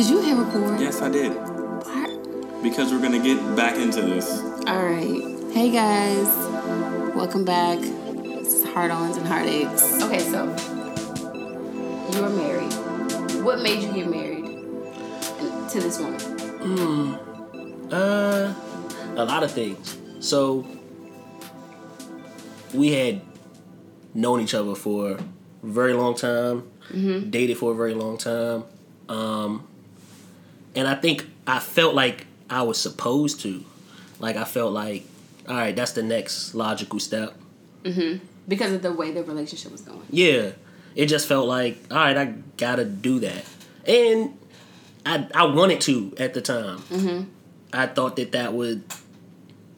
Did you hit record? Yes, I did. What? Because we're gonna get back into this. All right. Hey guys, welcome back. This is Hard Ons and Heartaches. Okay, so you are married. What made you get married to this woman? Uh, a lot of things. So we had known each other for a very long time, dated for a very long time, um, and I think I felt like I was supposed to. Like I felt like, all right, that's the next logical step. Because of the way the relationship was going. Yeah, it just felt like, all right, I gotta do that, and I I wanted to at the time. Mm-hmm. I thought that that would,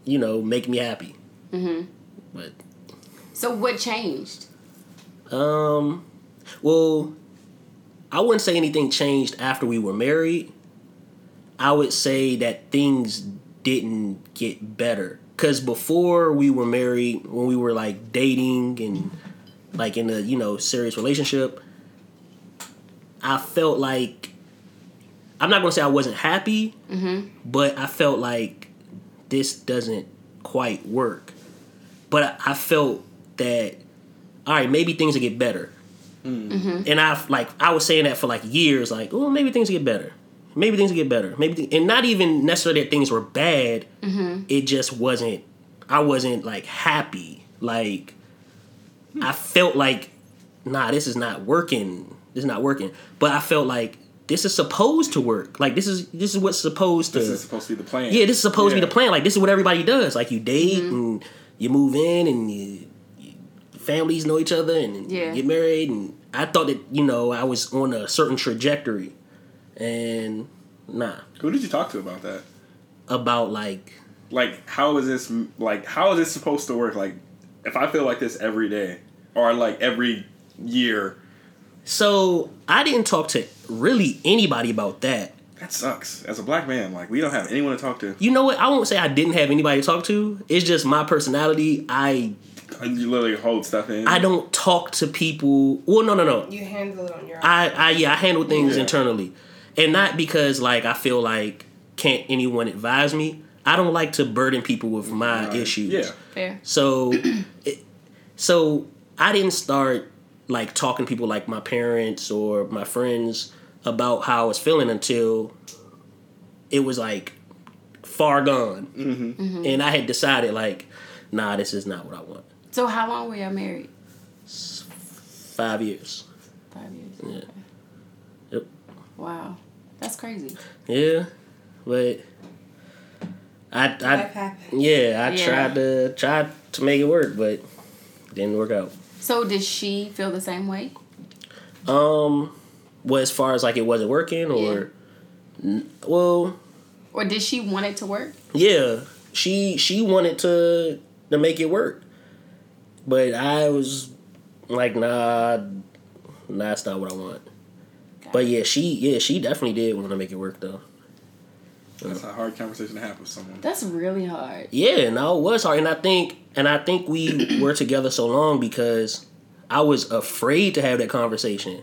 you know, make me happy. Mm-hmm. But So what changed? um, well, I wouldn't say anything changed after we were married. I would say that things didn't get better because before we were married, when we were like dating and like in a you know serious relationship, I felt like I'm not gonna say I wasn't happy, mm-hmm. but I felt like this doesn't quite work. But I, I felt that all right, maybe things will get better. Mm. Mm-hmm. And I've like I was saying that for like years, like, oh, maybe things will get better. Maybe things will get better. Maybe, th- and not even necessarily that things were bad. Mm-hmm. It just wasn't. I wasn't like happy. Like I felt like, nah, this is not working. This is not working. But I felt like this is supposed to work. Like this is this is what's supposed to. This is supposed to be the plan. Yeah, this is supposed to be the plan. Like this is what everybody does. Like you date mm-hmm. and you move in and you, you families know each other and Yeah. get married. And I thought that you know I was on a certain trajectory, and nah, Who did you talk to about that? about like Like, how is this? Like, how is this supposed to work? Like, if I feel like this every day or like every year, so I didn't talk to really anybody about that. that sucks. As a black man, like, we don't have anyone to talk to. You know what? I won't say I didn't have anybody to talk to. It's just my personality. I uh, You literally hold stuff in. I don't talk to people. Well, no, no, no. You handle it on your own. I, I yeah, I handle things Yeah. internally, and not because like I feel like can't anyone advise me. I don't like to burden people with my Right. issues. Yeah. Fair. So, it, so I didn't start like talking to people like my parents or my friends about how I was feeling until it was like far gone, Mm-hmm. and I had decided like, nah, this is not what I want. So how long were y'all married? Five years. Five years. Yeah. Okay. Yep. Wow. That's crazy. Yeah, but I, I yeah, I Yeah. tried to tried to make it work, but didn't work out. So did she feel the same way? Um, well, as far as like it wasn't working, or N- well, Or did she want it to work? yeah, she she wanted to to make it work, but I was like, nah, nah, that's not what I want. But yeah, she yeah she definitely did want to make it work though. That's a hard conversation to have with someone. That's really hard. Yeah, no, it was hard, and I think, and I think we were together so long because I was afraid to have that conversation.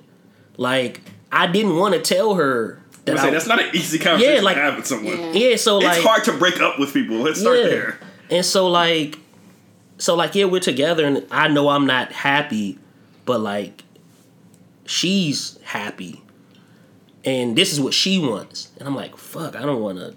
Like, I didn't want to tell her that I say, I. that's not an easy conversation Yeah, like- to have with someone. Yeah. yeah, so It's hard to break up with people. Let's start yeah, there. and so like, so like, yeah, we're together, and I know I'm not happy, but like, she's happy, and this is what she wants, and I'm like, fuck, I don't want to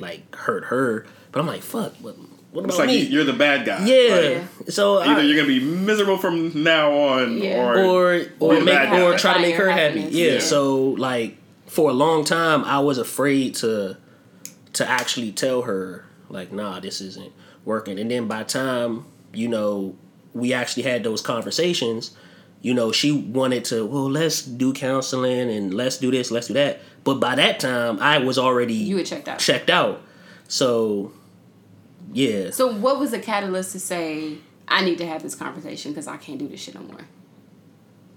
like hurt her, but I'm like, fuck, what, what about It's like me? you're the bad guy. Yeah. Like, So either I, you're gonna be miserable from now on, Yeah. or, or or make or try to make her happy. Yeah. Yeah. So like for a long time, I was afraid to to actually tell her like, nah, this isn't working. And then by time you know we actually had those conversations, you know, she wanted to well, let's do counseling and let's do this, let's do that. But by that time, I was already You had checked out. checked out. So yeah. So what was the catalyst to say I need to have this conversation because I can't do this shit no more?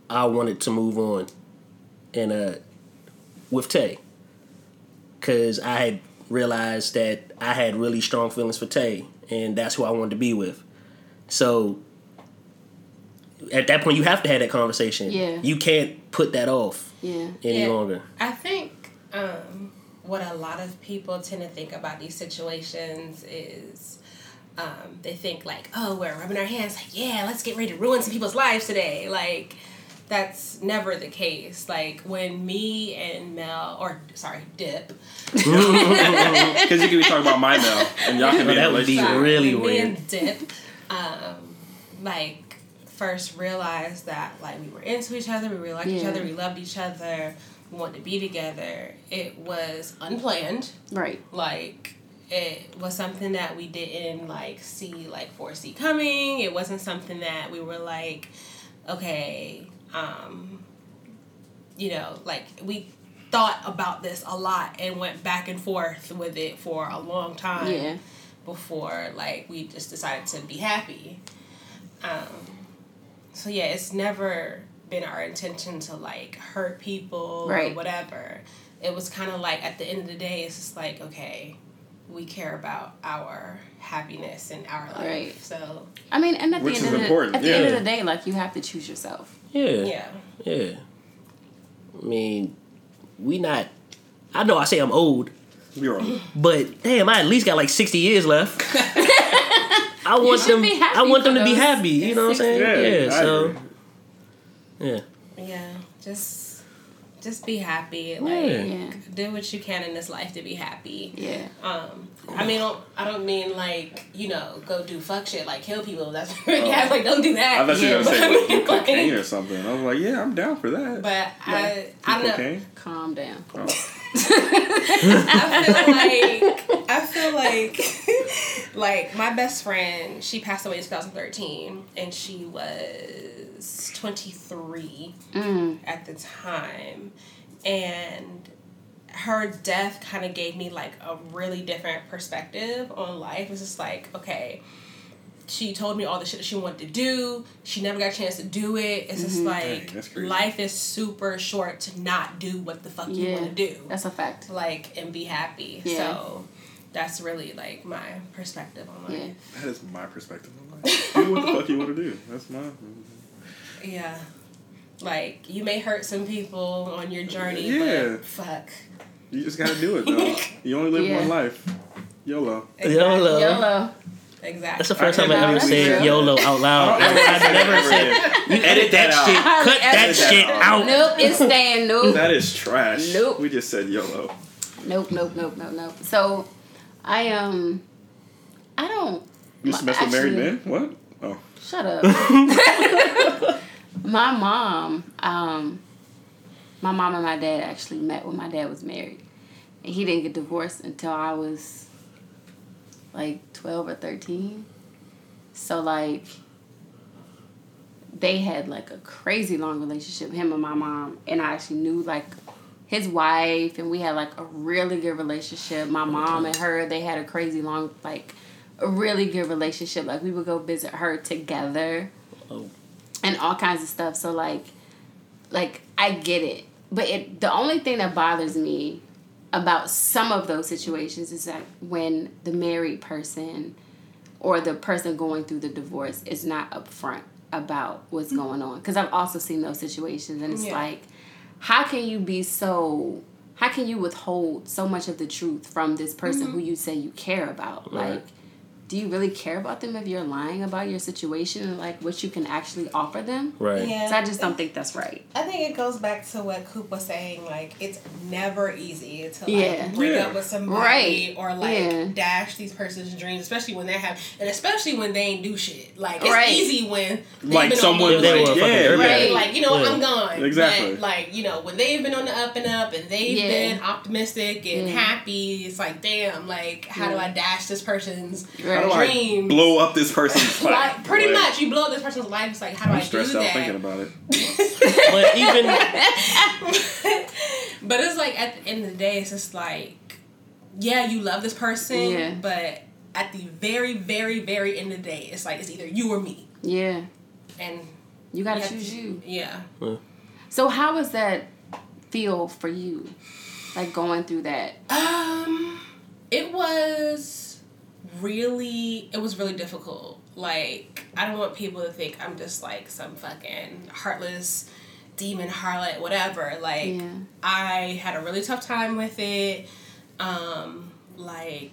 I wanted to move on, and uh, with Tay, because I had realized that I had really strong feelings for Tay, and that's who I wanted to be with. So at that point, you have to have that conversation. Yeah. you can't put that off Yeah. any Yeah. longer. I think um, what a lot of people tend to think about these situations is um, they think like, oh, we're rubbing our hands, like, yeah, let's get ready to ruin some people's lives today. Like, that's never the case. Like when me and Mel, or sorry, Dip, Because you can be talking about my Mel, and y'all can be in a That would be relationship. really when me weird. and Dip, um, like first realized that like we were into each other, we really liked each other, we loved each other, we wanted to be together. It was unplanned. Right. Like it was something that we didn't like see like foresee coming. It wasn't something that we were like, okay, um, you know, like we thought about this a lot and went back and forth with it for a long time Yeah. before like we just decided to be happy. Um, so yeah, it's never been our intention to like hurt people Right. or whatever. It was kind of like at the end of the day, it's just like okay, we care about our happiness and our life. Right. So I mean, and at Which the end is of the at the end of the day, like you have to choose yourself. Yeah. yeah, Yeah. I mean, we not. I know I say I'm old, You're wrong. but damn, I at least got like sixty years left. I want should them. be happy I want them to be happy. You know what I'm saying? Yeah, Yeah. So. agree. Yeah. yeah, just just be happy. Like Yeah. Yeah. do what you can in this life to be happy. Yeah. Um, I mean, don't, I don't mean like you know go do fuck shit like kill people. That's yeah, like don't do that. I thought you were Yeah. gonna say like, do But- cocaine or something. I was like, yeah, I'm down for that. But I, I don't know. cocaine. Calm down. Oh. I feel like I feel like like my best friend. She passed away in 2013, and she was 23 Mm. at the time, and her death kind of gave me like a really different perspective on life. It's just like okay. She told me all the shit that she wanted to do. She never got a chance to do it. It's just mm-hmm. like Dang, life is super short to not do what the fuck you want to do That's a fact. like and be happy. Yeah. So that's really like my perspective on Yeah. life. That is my perspective on life. do what the fuck you want to do. That's my. Yeah. Like you may hurt some people on your journey, Yeah. but fuck. You just gotta do it though. You only live Yeah. one life. YOLO. YOLO. YOLO. Exactly. That's the first time I cannot ever said. YOLO out loud. I don't I, never said. You edit that that shit. out. Cut that that shit out. out. Nope, it's staying. Nope. That is trash. Nope. We just said YOLO. Nope, nope, nope, nope, nope. So, I um, I don't. You used to mess with married actually- men? What? Oh. Shut up. my mom, um, my mom and my dad actually met when my dad was married, and he didn't get divorced until I was like twelve or thirteen. So like, they had like a crazy long relationship, him and my mom, and I actually knew like his wife, and we had like a really good relationship. My mom and her, they had a crazy long like a really good relationship. Like we would go visit her together Oh. and all kinds of stuff. So like like I get it. But it the only thing that bothers me about some of those situations is that when the married person or the person going through the divorce is not upfront about what's going on. Because I've also seen those situations and it's Yeah. like, how can you be so how can you withhold so much of the truth from this person who mm-hmm. you say you care about? Right. Like do you really care about them if you're lying about your situation and like what you can actually offer them? Right. Yeah. So I just don't think that's right. I think it goes back to what Coop was saying. Like, it's never easy to like Yeah. break Yeah. up with somebody Right. or like Yeah. dash these person's dreams, especially when they have, and especially when they ain't do shit. Like, it's Right. easy when Like been someone on They the were like, fucking yeah, dirtbag. yeah. Like, you know Yeah. I'm gone. Exactly. But, like, you know, when they've been on the up and up and they've Yeah. been optimistic and Yeah. happy, it's like, damn, like, how do I dash this person's Right. How do I dreams? blow up this person's life? Like, pretty Like, much, you blow up this person's life. It's like, how do I'm I do stressed out that? thinking about it. But even but it's like at the end of the day, it's just like, yeah, you love this person, Yeah. but at the very, very, very end of the day, it's like it's either you or me, Yeah. and You gotta you choose to- you. Yeah, So how was that feel for you? Like going through that? um, it was really, it was really difficult. Like, I don't want people to think I'm just like some fucking heartless demon, harlot, whatever. Like Yeah. I had a really tough time with it. Um, like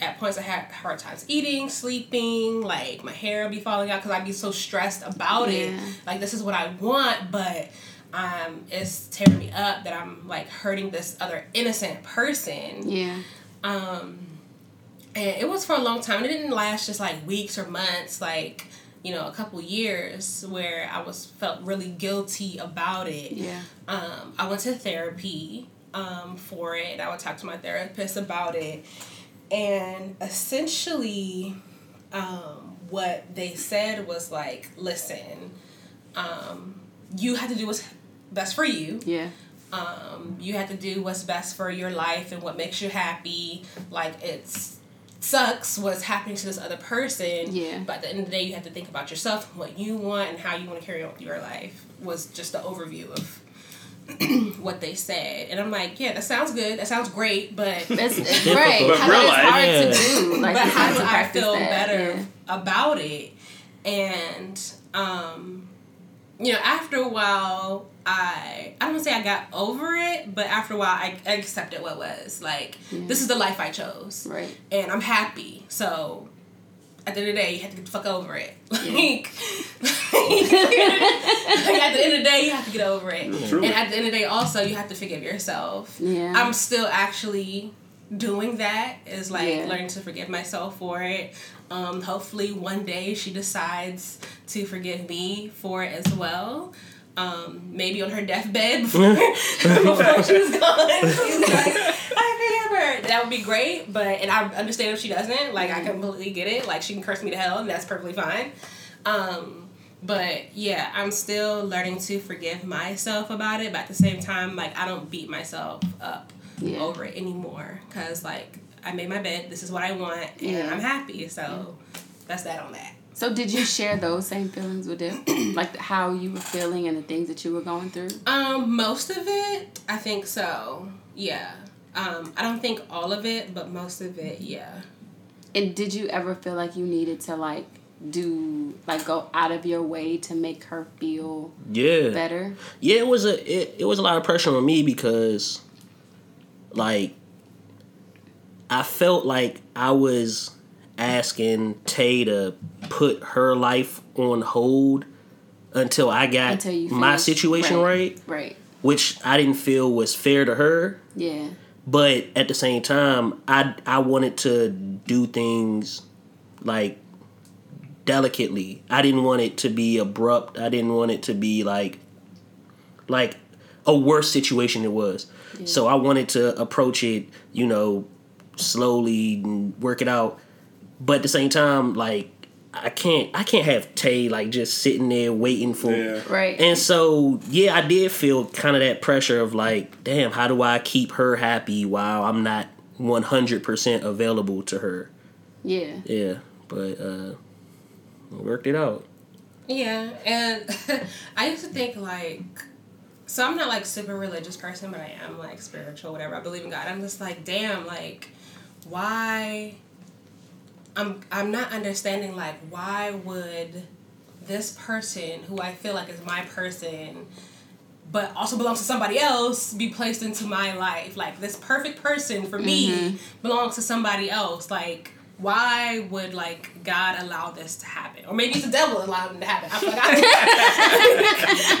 at points I had hard times eating, sleeping. Like my hair would be falling out because I'd be so stressed about it. Like this is what I want, but um, it's tearing me up that I'm like hurting this other innocent person. Yeah. Um, and it was for a long time. It didn't last just like weeks or months, like you know, a couple years where I was felt really guilty about it. Yeah. Um, I went to therapy um, for it. I would talk to my therapist about it, and essentially, um, what they said was like, "Listen, um, you have to do what's best for you." Yeah. um, you have to do what's best for your life and what makes you happy. Like it's sucks what's happening to this other person. Yeah. But at the end of the day, you have to think about yourself, what you want, and how you want to carry on with your life. Was just the overview of what they said, and I'm like, yeah, that sounds good. That sounds great, but It's, it's right. But How real that's life- hard Yeah. to do. Like, but how do I feel that. better Yeah. about it? And um, you know, after a while, I I don't want to say I got over it, but after a while, I, I accepted what was like. This is the life I chose, Right. and I'm happy. So. At the end of the day, you have to get the fuck over it. Like, like, at the end of the day, you have to get over it. Truly. And at the end of the day, also, you have to forgive yourself. Yeah. I'm still actually doing that is like Yeah. learning to forgive myself for it. Um, hopefully one day she decides to forgive me for it as well. Um, maybe on her deathbed before, before she's gone. She's like, I forgive her. That would be great, but and I understand if she doesn't. Like I completely get it. Like she can curse me to hell, and that's perfectly fine. Um, but yeah, I'm still learning to forgive myself about it. But at the same time, like I don't beat myself up Yeah. over it anymore because like I made my bed. This is what I want, and Yeah. I'm happy. So that's that on that. So did you share those same feelings with them? like how you were feeling and the things that you were going through? Um, most of it, I think so. Yeah. Um, I don't think all of it, but most of it, yeah. And did you ever feel like you needed to like do like go out of your way to make her feel Yeah. better? Yeah, it was a it, it was a lot of pressure on me because like I felt like I was asking Tay to put her life on hold until I got Until you my situation right. Right. which I didn't feel was fair to her. Yeah. But at the same time, I I wanted to do things like delicately. I didn't want it to be abrupt. I didn't want it to be like like a worse situation it was. So I wanted to approach it, you know, slowly and work it out. But at the same time, like I can't I can't have Tay like just sitting there waiting for Yeah. Right. and so, yeah, I did feel kind of that pressure of like, damn, how do I keep her happy while I'm not 100% available to her? yeah. Yeah, but uh worked it out. Yeah, and I used to think like, so I'm not like super religious person, but I am like spiritual, whatever. I believe in God. I'm just like, damn, like, why? I'm I'm not understanding like why would this person who I feel like is my person, but also belongs to somebody else, be placed into my life? Like this perfect person for me mm-hmm. belongs to somebody else. Like why would like God allow this to happen? Or maybe it's the devil allowing it to happen. I forgot.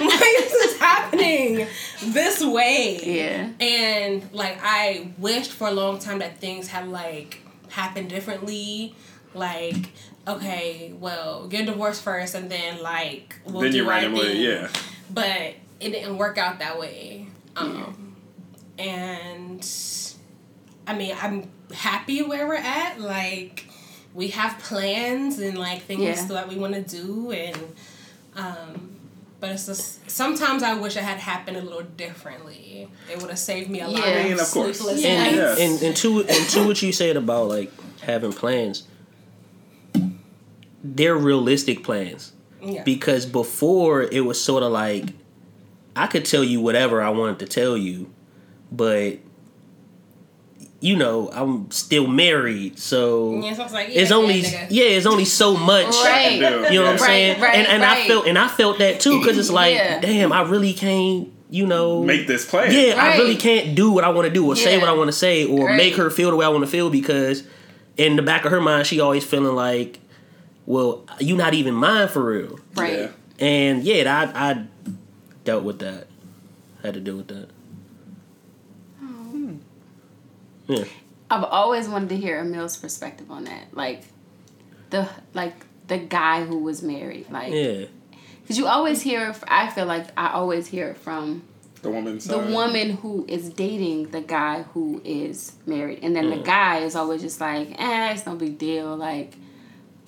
why is this happening this way? Yeah. And like I wished for a long time that things had like happened differently. Like, okay, well, get divorced first and then like we'll then do you our randomly, thing. yeah. But it didn't work out that way. Um and I mean I'm happy where we're at. Like we have plans and like things Yeah. that we want to do and um but it's just sometimes I wish it had happened a little differently. It would have saved me a lot Yeah. I of mean, of course. sleepless Yeah. nights. Yes. And and to and to what you said about like having plans, they're realistic plans. Yeah. Because before it was sort of like I could tell you whatever I wanted to tell you, but you know, I'm still married, so Yeah, so it's like, yeah, it's only yeah, nigga. yeah, it's only so much. Right. You know what I'm Right, saying? right, and and I felt and I felt that too because it's like, Yeah. damn, I really can't, you know, Make this plan. yeah, I really can't do what I want to do or say what I want to say or Right. make her feel the way I want to feel because in the back of her mind, she always feeling like, well, you not even mine for real. Right. Yeah. And yeah, I I dealt with that. Had to deal with that. Oh. Yeah. I've always wanted to hear Emil's perspective on that. Like the like the guy who was married. Like Yeah. because you always hear I feel like I always hear from The woman's the woman who is dating the guy who is married. And then Mm. the guy is always just like, eh, it's no big deal, like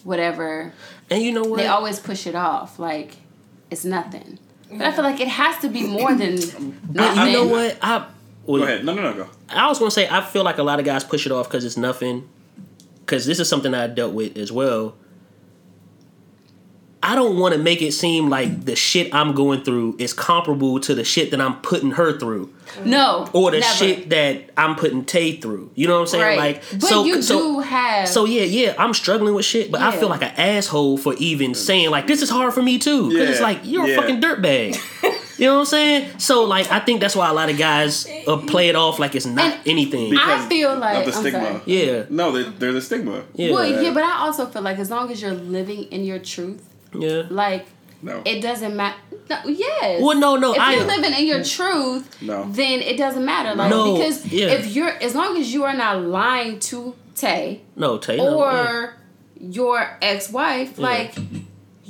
whatever. And you know what? They always push it off, like it's nothing. But I feel like it has to be more than but you know what? I well, Go ahead. No, no, no, go. I was gonna say I feel like a lot of guys push it off because it's nothing. Because this is something I dealt with as well. I don't want to make it seem like the shit I'm going through is comparable to the shit that I'm putting her through, No. or the never. shit that I'm putting Tay through. You know what I'm saying? Right. Like, but so you so do have so yeah, yeah, I'm struggling with shit, but I feel like an asshole for even saying like this is hard for me too. Because it's like you're yeah. a fucking dirtbag. you know what I'm saying? So like I think that's why a lot of guys uh, play it off like it's not And anything. I feel like of the I'm stigma. sorry. yeah, No, there, there's a stigma. yeah, Well, yeah, but I also feel like as long as you're living in your truth, yeah. like No. it doesn't matter. No, yes. Well, no, no, If I- you're living in your truth, No. then it doesn't matter. Like No, because yeah. if you're as long as you are not lying to Tay No, Tay. no, or yeah. your ex-wife, like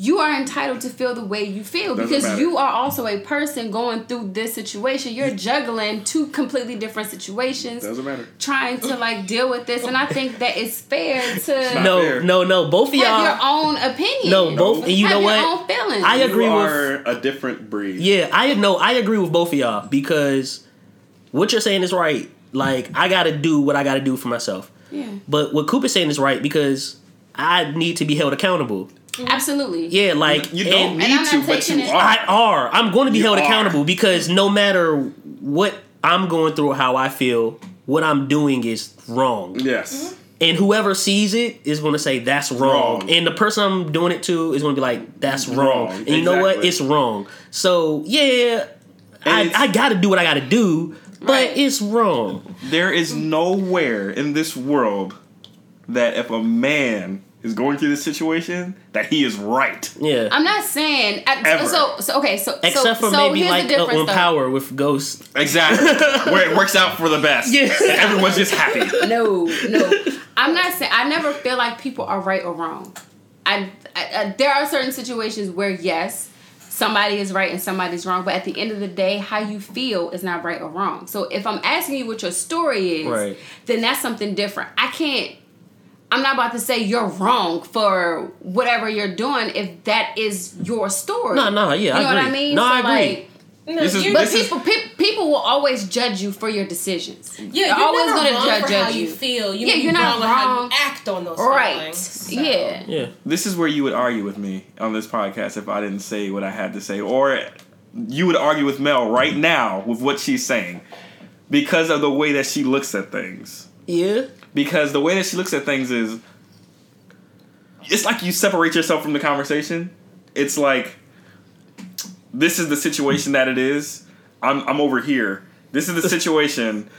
you are entitled to feel the way you feel Doesn't because matter. you are also a person going through this situation. You're juggling two completely different situations. Doesn't matter. Trying to like deal with this, and I think that it's fair to not no, fair. no, no. Both of y'all. have your own opinion. No, both. And you have know your what? own feelings. I agree you with- are a different breed. Yeah, I know. I agree with both of y'all because what you're saying is right. Like I got to do what I got to do for myself. Yeah, But what Cooper's saying is right because I need to be held accountable. Mm-hmm. absolutely. Yeah, like You don't and- need And I'm to, not but you taking it- are. I are. I'm going to be You held are. accountable because no matter what I'm going through how I feel, what I'm doing is wrong. yes. Mm-hmm. And whoever sees it is going to say that's wrong. Wrong. And the person I'm doing it to is going to be like that's wrong. Wrong. And you know what? It's wrong. So yeah, I, I got to do what I got to do, but Right. it's wrong. There is nowhere in this world that if a man is going through this situation, that he is right. Yeah. I'm not saying I, Ever. so. So okay. So Except so, for so maybe here's like the uh, on though. Power with Ghost. Exactly. Where it works out for the best. Yeah. And everyone's just happy. No, no. I'm not saying. I never feel like people are right or wrong. I, I, I there are certain situations where yes, somebody is right and somebody's wrong, but at the end of the day, how you feel is not right or wrong. So if I'm asking you what your story is, Right. then that's something different. I can't. I'm not about to say you're wrong for whatever you're doing if that is your story. No, no, yeah, I you know what I mean? No, so I agree. like. No, This is- But This is- people, pe- people will always judge you for your decisions. yeah, They're you're always gonna judge, for how you. you feel. You Yeah, you're not wrong on how you act on those Right. feelings. So. Yeah. Yeah. This is where you would argue with me on this podcast if I didn't say what I had to say. Or you would argue with Mel right now with what she's saying. Because of the way that she looks at things. Yeah. Because the way that she looks at things is it's like you separate yourself from the conversation. It's like this is the situation that it is. I'm I'm over here. This is the situation.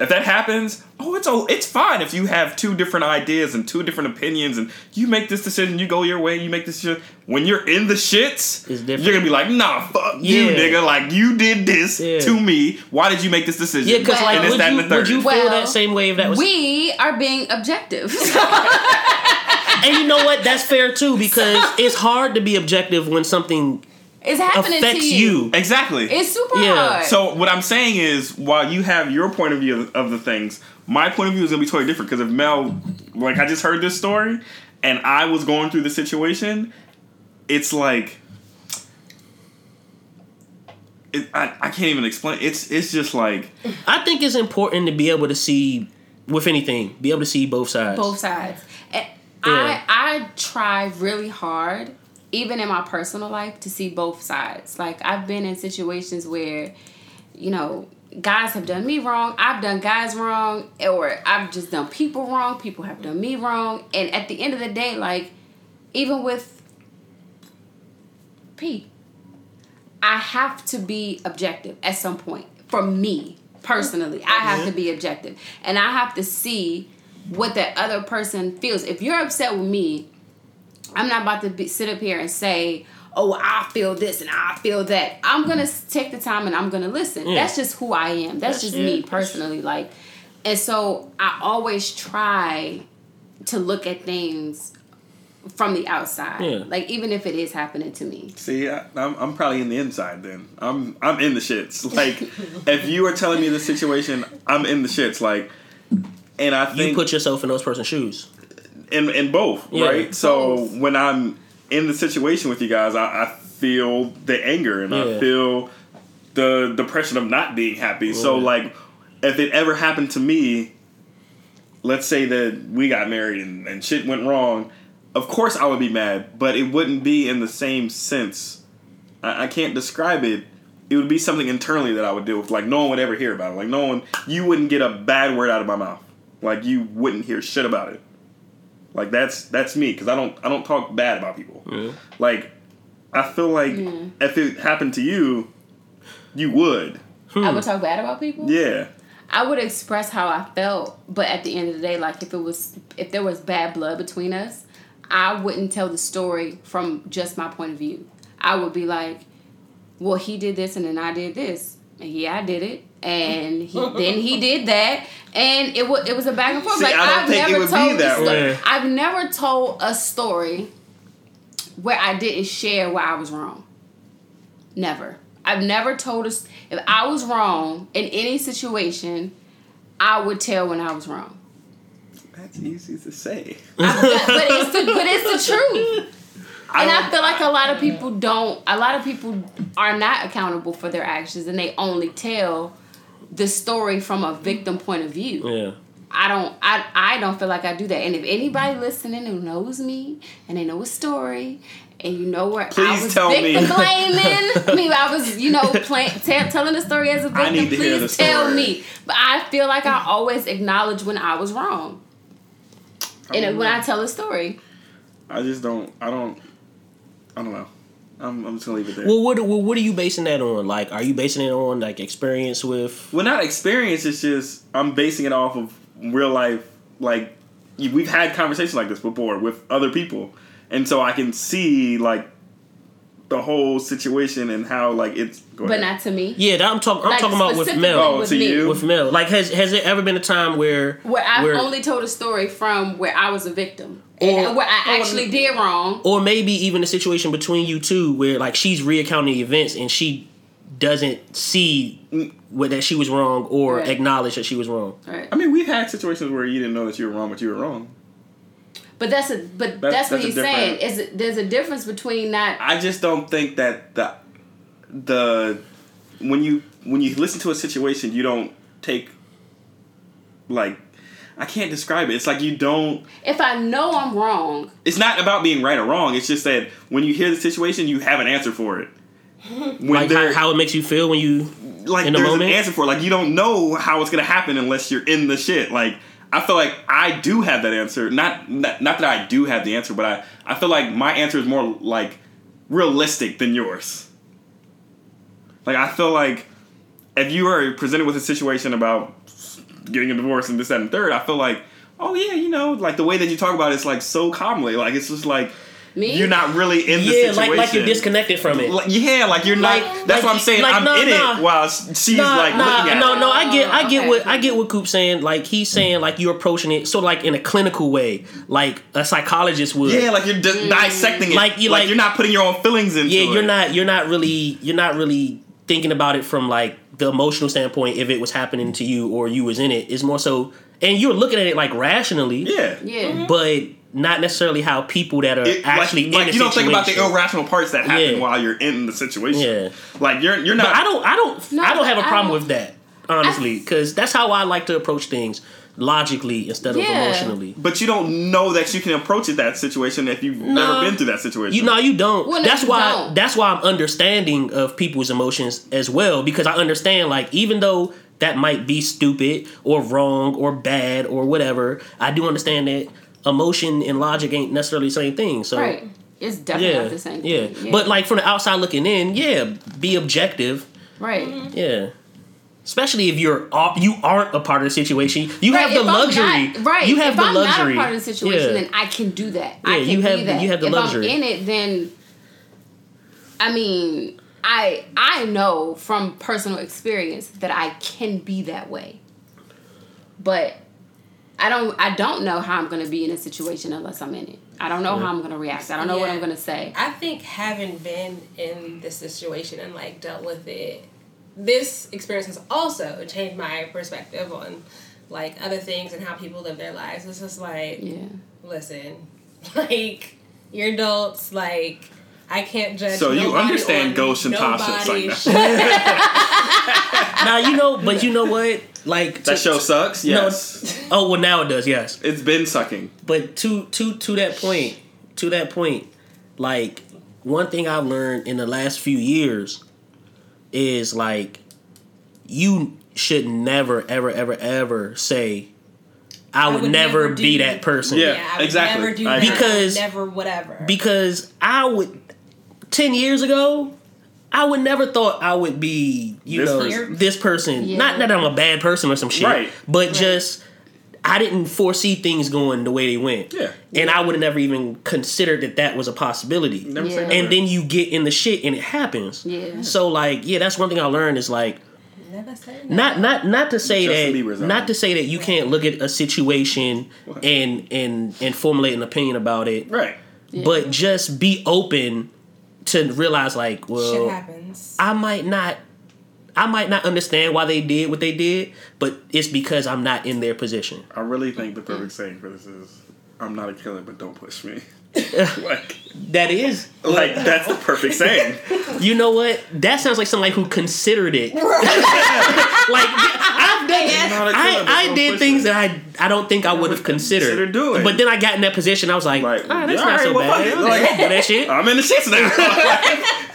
If that happens, oh, it's oh, it's fine if you have two different ideas and two different opinions, and you make this decision, you go your way, you make this decision. When you're in the shits, you're gonna be like, nah, fuck you, nigga. Like you did this Yeah. to me. Why did you make this decision? Yeah, because like, And would that, you, and would you feel Well, that same way if that was? We are being objective. and you know what? That's fair too because it's hard to be objective when something it's happening affects to you. you. exactly. It's super Yeah. hard. So what I'm saying is, while you have your point of view of, of the things, my point of view is gonna be totally different. Because if Mel, like I just heard this story, and I was going through the situation, it's like, it, I I can't even explain. It's it's just like I think it's important to be able to see with anything, be able to see both sides. both sides. And Yeah. I I try really hard, even in my personal life, to see both sides. Like I've been in situations where, you know, guys have done me wrong, I've done guys wrong, or I've just done people wrong, people have done me wrong. And at the end of the day, like, even with P, I have to be objective at some point. For me, personally, I have to be objective. And I have to see what that other person feels. If you're upset with me, I'm not about to be, sit up here and say, oh, I feel this and I feel that. I'm gonna take the time and I'm gonna listen. Yeah. That's just who I am. That's, That's just it. me personally. Like, and so I always try to look at things from the outside. Yeah. Like even if it is happening to me. See, I, I'm I'm probably in the inside then. I'm I'm in the shits. Like, if you are telling me the situation, I'm in the shits. Like, and I You think put yourself in those person's shoes. In in both, Yeah, right? So both. when I'm in the situation with you guys, I, I feel the anger and I feel the depression of not being happy. So like, if it ever happened to me, let's say that we got married and, and shit went wrong, of course I would be mad, but it wouldn't be in the same sense. I, I can't describe it. It would be something internally that I would deal with. Like no one would ever hear about it. Like no one, you wouldn't get a bad word out of my mouth. Like you wouldn't hear shit about it. Like that's that's me because I don't I don't talk bad about people. Like I feel like if it happened to you, you would. I hmm. would talk bad about people. Yeah. I would express how I felt, but at the end of the day, like if it was if there was bad blood between us, I wouldn't tell the story from just my point of view. I would be like, "Well, he did this, and then I did this, and yeah, I did it, and he, then he did that, and it was it was a back and forth. See, like I don't have think it never would be told that the way. I've never told a story where I didn't share where I was wrong. Never. I've never told us if I was wrong in any situation, I would tell when I was wrong. That's easy to say. I- but it's the but it's the truth. And I feel like a lot of people don't. A lot of people are not accountable for their actions, and they only tell the story from a victim point of view. Yeah. I don't. I I don't feel like I do that. And if anybody listening who knows me and they know a story. And you know where I was tell me. victim blaming. I mean, I was, you know, play, tell telling the story as a victim. I need to Please hear the tell story. me. But I feel like I always acknowledge when I was wrong. And when I tell a story, I just don't. I don't. I don't know. I'm, I'm just gonna leave it there. Well, what well, what are you basing that on? Like, are you basing it on like experience with? well, not experience. It's just I'm basing it off of real life. Like we've had conversations like this before with other people, and so I can see like the whole situation and how like it's. Go but ahead. not to me. Yeah, that I'm talking. I'm Like, talking about with Mel. Oh, with to me. you? With Mel, like, has has there ever been a time where Where I've where- only told a story from where I was a victim. Or- and where I or- actually did wrong. or maybe even a situation between you two where like she's reaccounting the events and she doesn't see what that she was wrong or Right. acknowledge that she was wrong. Right. I mean, we've had situations where you didn't know that you were wrong, but you were wrong. But that's a but That's- that's, what that's a he's saying. Is there's a difference between not I just don't think that the the when you when you listen to a situation, you don't take like I can't describe it. It's like you don't. if I know I'm wrong, It's not about being right or wrong. It's just that when you hear the situation, you have an answer for it. When Like how, there, how it makes you feel when you like in the there's moment? an answer for it. Like you don't know how it's gonna happen unless you're in the shit. Like I feel like I do have that answer. Not not, not that I do have the answer, but I I feel like my answer is more like realistic than yours. Like I feel like if you are presented with a situation about getting a divorce and this that and third, I feel like oh yeah, you know, like the way that you talk about it's like so calmly. Like it's just like me you're not really in the yeah, situation. like like you're disconnected from it. Like, yeah, like you're Like- not. That's like- what I'm saying. like, I'm nah, in nah. it while she's Nah, like nah, looking at no, it. no, I get, I get Okay. what, I get what Coop's saying. Like he's saying, like you're approaching it sort of like in a clinical way, like a psychologist would. Yeah, like you're di- mm. dissecting it. Like, Like you- you, like- are not putting your own feelings into yeah, it. you're not, you're not really, you're not really thinking about it from like the emotional standpoint. If it was happening to you or you was in it's more so, and you're looking at it like rationally, Yeah. yeah. Mm-hmm. but not necessarily how people that are It- actually like, in like the you don't think about the irrational parts that happen Yeah. while you're in the situation. Yeah. Like you're you're not. But I don't, I don't, No, I don't have a I problem don't- with that, honestly, because that's how I like to approach things logically instead of emotionally. But you don't know that you can approach it that situation if you've No. never been through that situation. You know, you don't. Well, no, that's you why. don't. That's why I'm understanding of people's emotions as well because I understand. Like, even though that might be stupid or wrong or bad or whatever. I do understand that emotion and logic ain't necessarily the same thing. So Right. It's definitely yeah, not the same yeah. thing. But like from the outside looking in, yeah, be objective. right. Yeah. Especially if you're au- you aren't a part of the situation, you Right, have the luxury. not- right. You have if the I'm luxury. not a part of the situation, Yeah. then I can do that. I Yeah, can you have be that. you have the if luxury. I'm in it, then I mean, I I know from personal experience that I can be that way. But I don't I don't know how I'm gonna be in a situation unless I'm in it. I don't know how I'm gonna react. I don't know what I'm gonna say. I think having been in this situation and like dealt with it, this experience has also changed my perspective on like other things and how people live their lives. It's just like, Yeah. listen, like you're adults, like I can't judge. So you understand on Ghost and Tasha, nobody's like shit. now you know, but you know what? Like That to- show sucks. No. Yes, Oh well, now it does. Yes, it's been sucking. but to to to that point, to that point, like one thing I've learned in the last few years is like you should never ever ever ever say I would, never, be that person. Yeah. I would exactly. Never do I that. Because- never whatever. because I would ten years ago, I would never thought I would be you This know person. this person. Yeah. Not that I'm a bad person or some shit, Right. But just I didn't foresee things going the way they went. Yeah. and I would have never even considered that that was a possibility. Never Yeah. say never. And then you get in the shit and it happens. Yeah. So like, yeah, that's one thing I learned is like never say not not not to say that not to say that you can't look at a situation and and and formulate an opinion about it right. but just be open to realize like well Shit happens. i might not i might not understand why they did what they did but it's because i'm not in their position I really think the mm. perfect saying for this is, "I'm not a killer, but don't push me." like, that is like that's the perfect saying. you know what that sounds like somebody who considered it like i've done Not a killer, but I, I did things that I I don't think I would have considered. Consider doing. But then I got in that position. I was like, Like, ah, that's not alright, so well, fuck bad. it. Like, Like- that shit. I'm in the shits now.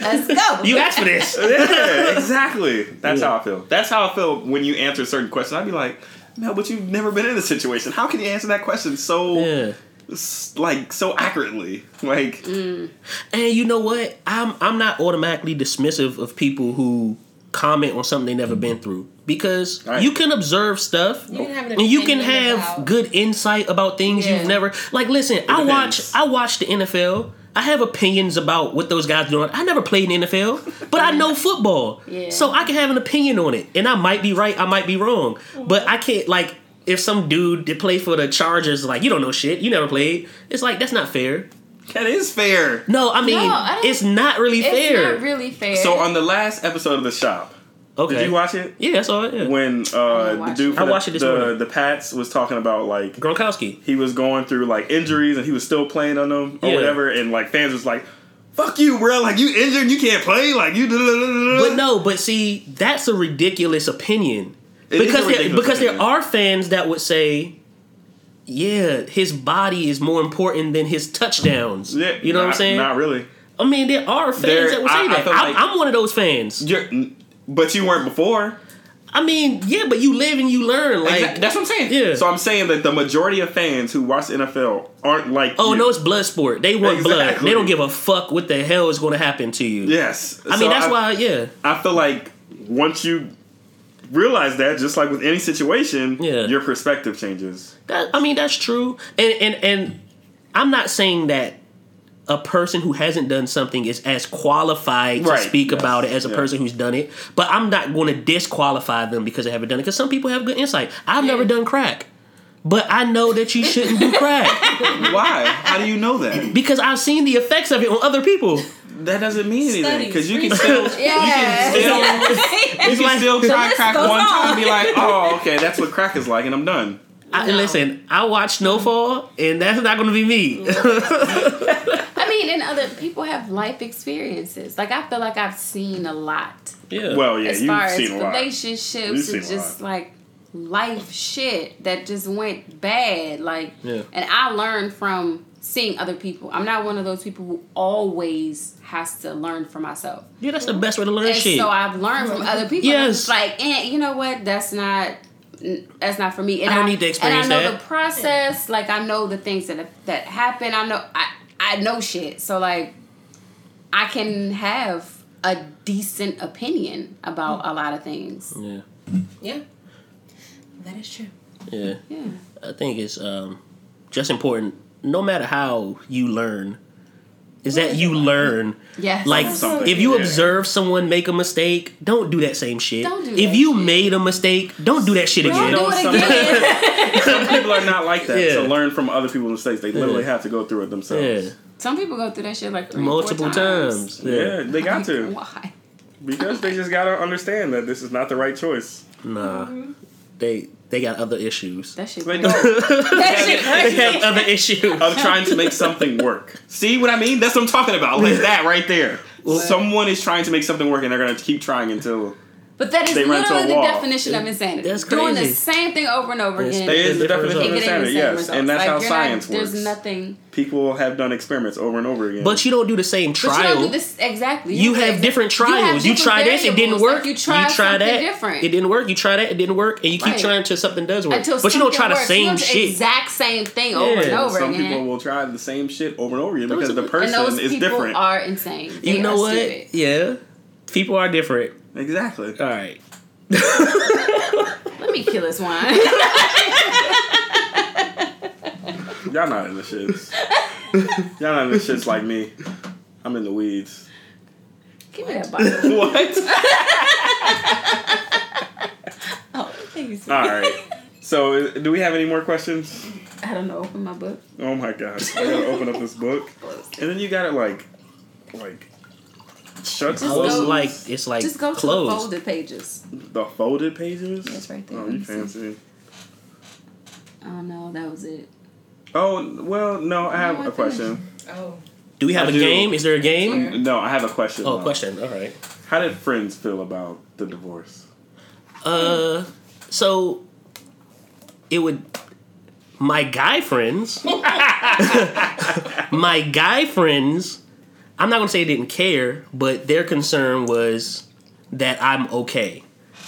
Let's go. You asked for this. yeah, exactly. That's Yeah. how I feel. That's how I feel when you answer certain questions. I'd be like, "No, but you've never been in this situation. How can you answer that question so, Yeah. S- like, so accurately? Like, And you know what? I'm I'm not automatically dismissive of people who comment on something they never been through because Right. you can observe stuff You can have an and you can have about- good insight about things Yeah. you've never like listen I watch. I watch the NFL I have opinions about what those guys doing I never played in the NFL but I know football Yeah. so I can have an opinion on it and I might be right I might be wrong but I can't like if some dude that play for the Chargers like you don't know shit you never played it's like that's not fair that is fair. no I mean I it's not really It's fair not really fair. So on the last episode of the shop, okay did you watch it? Yeah, I saw it. Yeah. When uh, the dude it. for the, watched it this the, morning. the Pats was talking about like Gronkowski. he was going through like injuries and he was still playing on them or Yeah. whatever, and like fans was like, "Fuck you, bro! Like you injured, you can't play. Like you." But no, but see, that's a ridiculous opinion. It because there, because there are fans that would say, yeah, his body is more important than his touchdowns. Yeah, you know what I'm saying? Not really. I mean, there are fans There- that would say I- I that. feel I'm, like- I'm one of those fans. You're, but you weren't before. I mean, yeah, but you live and you learn. Like, Exact- that's what I'm saying. Yeah. So I'm saying that the majority of fans who watch the NFL aren't like. oh you. no, it's blood sport. They want blood. They don't give a fuck what the hell is going to happen to you. Yes. I So mean, that's why. Yeah, I feel like once you realize that, just like with any situation, Yeah. your perspective changes. That I mean that's true, and and and I'm not saying that a person who hasn't done something is as qualified to speak yes, about it as a yeah. person who's done it. But I'm not going to disqualify them because they haven't done it. Because some people have good insight. I've never done crack, but I know that you shouldn't do crack Why? How do you know that? because I've seen the effects of it on other people. That doesn't mean anything because you can still Yeah. you can still, you can still try crack goes one time and be like, oh, okay, that's what crack is like, and I'm done. I, No. Listen, I watch Snowfall, and that's not going to be me. I mean, and other people have life experiences. Like I feel like I've seen a lot yeah. Well, yeah, as you've far seen as a lot. relationships You've and just like life shit that just went bad. Like, Yeah. and I learned from seeing other people. I'm not one of those people who always has to learn for myself. Yeah, that's the best way to learn And shit. so I've learned from other people. Yes. Yes. Like, and you know what? That's not. That's not for me. And I don't need to experience And I know that. the process. Like I know the things that that happen. I know. I I know shit. So like, I can have a decent opinion about a lot of things. yeah, Yeah. That is true. yeah. Yeah. I think it's um, just important. No matter how you learn, is that you learn. Yes. Like Something, if you yeah. observe someone make a mistake, don't do that same shit. Don't do if that you shit. made a mistake, don't do that shit Don't again. know, do it some- again. Some people are not like that. Yeah. To learn from other people's mistakes, they literally Yeah. have to go through it themselves. Yeah, Some people go through that shit like three, multiple four times. times. Yeah, they got to Why? because they just gotta understand that this is not the right choice. Nah, mm-hmm. they they got other issues. That shit. They crazy. That shit They have other issues. of trying to make something work. See what I mean? That's what I'm talking about. Like that right there. Someone is trying to make something work, and they're gonna keep trying until But that is They run to a literally the wall. definition of insanity. That's Doing the same thing over and over It's- again. It is the Different definition of and getting the insanity, same yes, results. and that's Like, how science not, works. There's nothing. people have done experiments over and over again. But you don't do the same But you trial. don't do this exactly. You don't have do- different you have trials. You, different try this, it didn't work. Like, you try, try that, different. it didn't work. You try that, it didn't work, and you keep Right. trying until something does work. Until but you don't something try the works. same you don't shit. Exact same thing over and Yeah. over some again. people will try the same shit over and over again Those because the people- and person those is different. are insane. They you know are what? Stupid. Yeah, people are different. Exactly. All right. Let me kill this wine. Y'all not in the shits. Y'all not in the shits like me. I'm in the weeds. Give me that bottle. What? Oh, thank you. sweetie. All right. So, do we have any more questions? I don't know. Open my book. Oh my gosh! I gotta open up this book, and then you gotta like, like, shut Just it's go- like it's like Just go to the folded pages. the folded pages. That's right there. Oh, Let you me see. fancy. Oh no, that was it. Oh well, no. I have No, I a question. Oh. Do we have I a do. game? Is there a game? Yeah. No, I have a question. Oh, though. question. All right. How did friends feel about the divorce? Uh, so it would. My guy friends, my guy friends. I'm not gonna say they didn't care, but their concern was that I'm okay.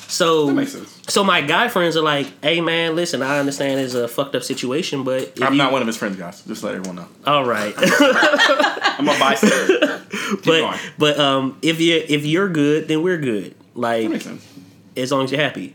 So That makes sense. So my guy friends are like, "Hey man, listen, I understand it's a fucked up situation, but I'm you- not one of his friends, guys. Just let everyone know. all right." I'm a bystander. But going. but um, if you if you're good, then we're good. Like That makes sense. as long as you're happy.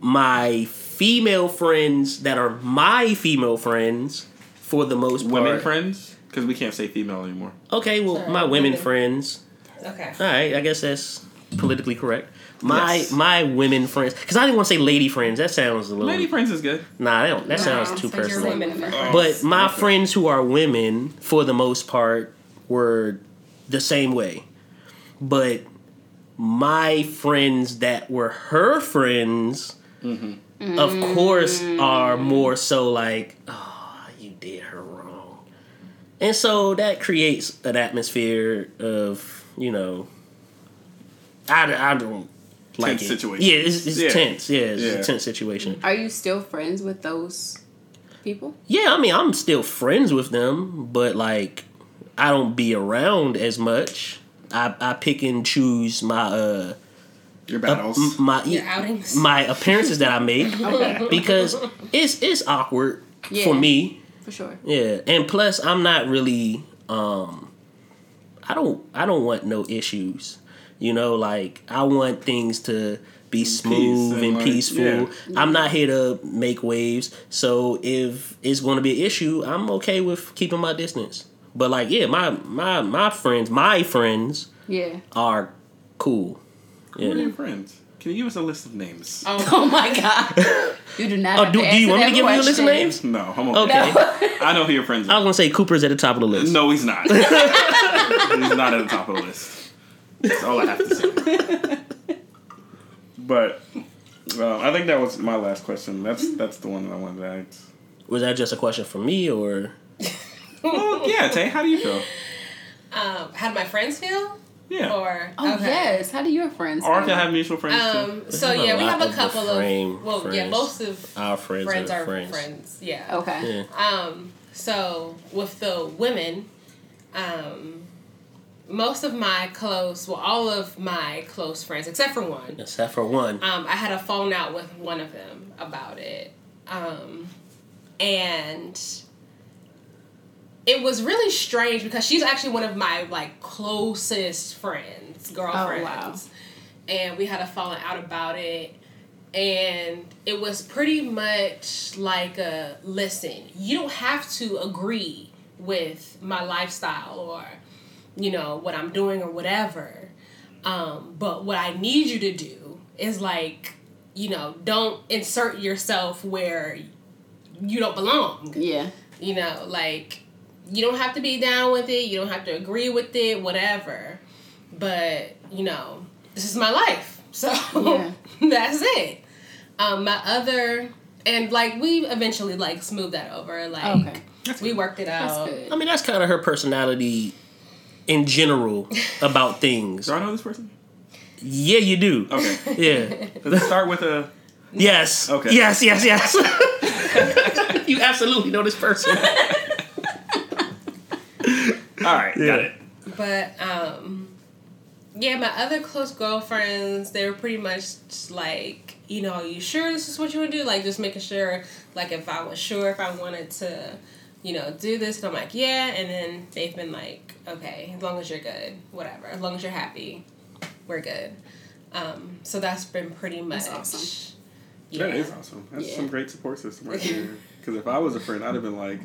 My female friends that are my female friends, for the most part, Women friends, because we can't say female anymore. Okay, well, Sorry, my women women. friends. Okay. All right, I guess that's politically correct. My Yes. my women friends, because I didn't want to say lady friends. That sounds a little. Lady friends is good. nah, that, don't, that No, sounds too so personal. women Women friends. Oh, but my friends who are women, for the most part, were the same way. But my friends that were her friends, mm-hmm. of course, are more so like, oh, you did her wrong. And so that creates an atmosphere of, you know, I, I don't like Tense it. situation. Yeah, it's, it's Yeah. tense. Yeah, it's Yeah. a tense situation. Are you still friends with those people? Yeah, I mean, I'm still friends with them, but like, I don't be around as much. I, I pick and choose my uh Your battles. m- my Your outings. my appearances that I make Okay. because it's it's awkward Yeah. for me. For sure. Yeah, and plus I'm not really um I don't I don't want no issues. You know, like I want things to be smooth and, and, like, peaceful. yeah. I'm not here to make waves. So if it's going to be an issue, I'm okay with keeping my distance. But like, yeah, my my my friends, my friends Yeah. are cool. Who are Yeah. your friends? Can you give us a list of names? Oh my god. You do not. Oh, have do, to do you want me to that give you a list of names? No, I'm Okay. No. I know who your friends Are. I was gonna say Cooper's at the top of the list. No, he's not. he's not at the top of the list. That's all I have to say. But uh, I think that was my last question. That's that's the one that I wanted to ask. Was that just a question for me or? Well, yeah, Tay, how do you feel? Um, how do my friends feel? Yeah. Or Oh okay. yes. How do your friends? Or feel? can have mutual friends too. Um. So yeah, we have a of couple frame of well, yeah, friends. most of Our friends, friends are are friends. friends. Yeah. Okay. Yeah. Um. so with the women, um, most of my close, well, all of my close friends, except for one, Except for one. um, I had a phone out with one of them about it. Um, and it was really strange because she's actually one of my like closest friends, girlfriends. And we had a falling out about it. And it was pretty much like a listen, you don't have to agree with my lifestyle or, you know, what I'm doing or whatever. Um, but what I need you to do is like, you know, don't insert yourself where you don't belong. Yeah. You know, like you don't have to be down with it, you don't have to agree with it, whatever. But, you know, this is my life. So Yeah. that's it. Um my other and like we eventually like smoothed that over. Like Okay. we worked it That's out. good. I mean, that's kind of her personality in general about things. Do I know this person? Yeah, you do. Okay. Yeah. Does it start with a? Yes. Okay. Yes, yes, yes. you absolutely know this person. All right, Yeah. got it. But um yeah, my other close girlfriends, they were pretty much like, you know, are you sure this is what you want to do? Like just making sure like if I was sure if I wanted to, you know, do this, and I'm like, yeah, and then they've been like, okay, as long as you're good, whatever. As long as you're happy, we're good. Um, so that's been pretty much That's awesome. Yeah. That is awesome. That's Yeah. some great support system right there. Because if I was a friend, I'd have been like,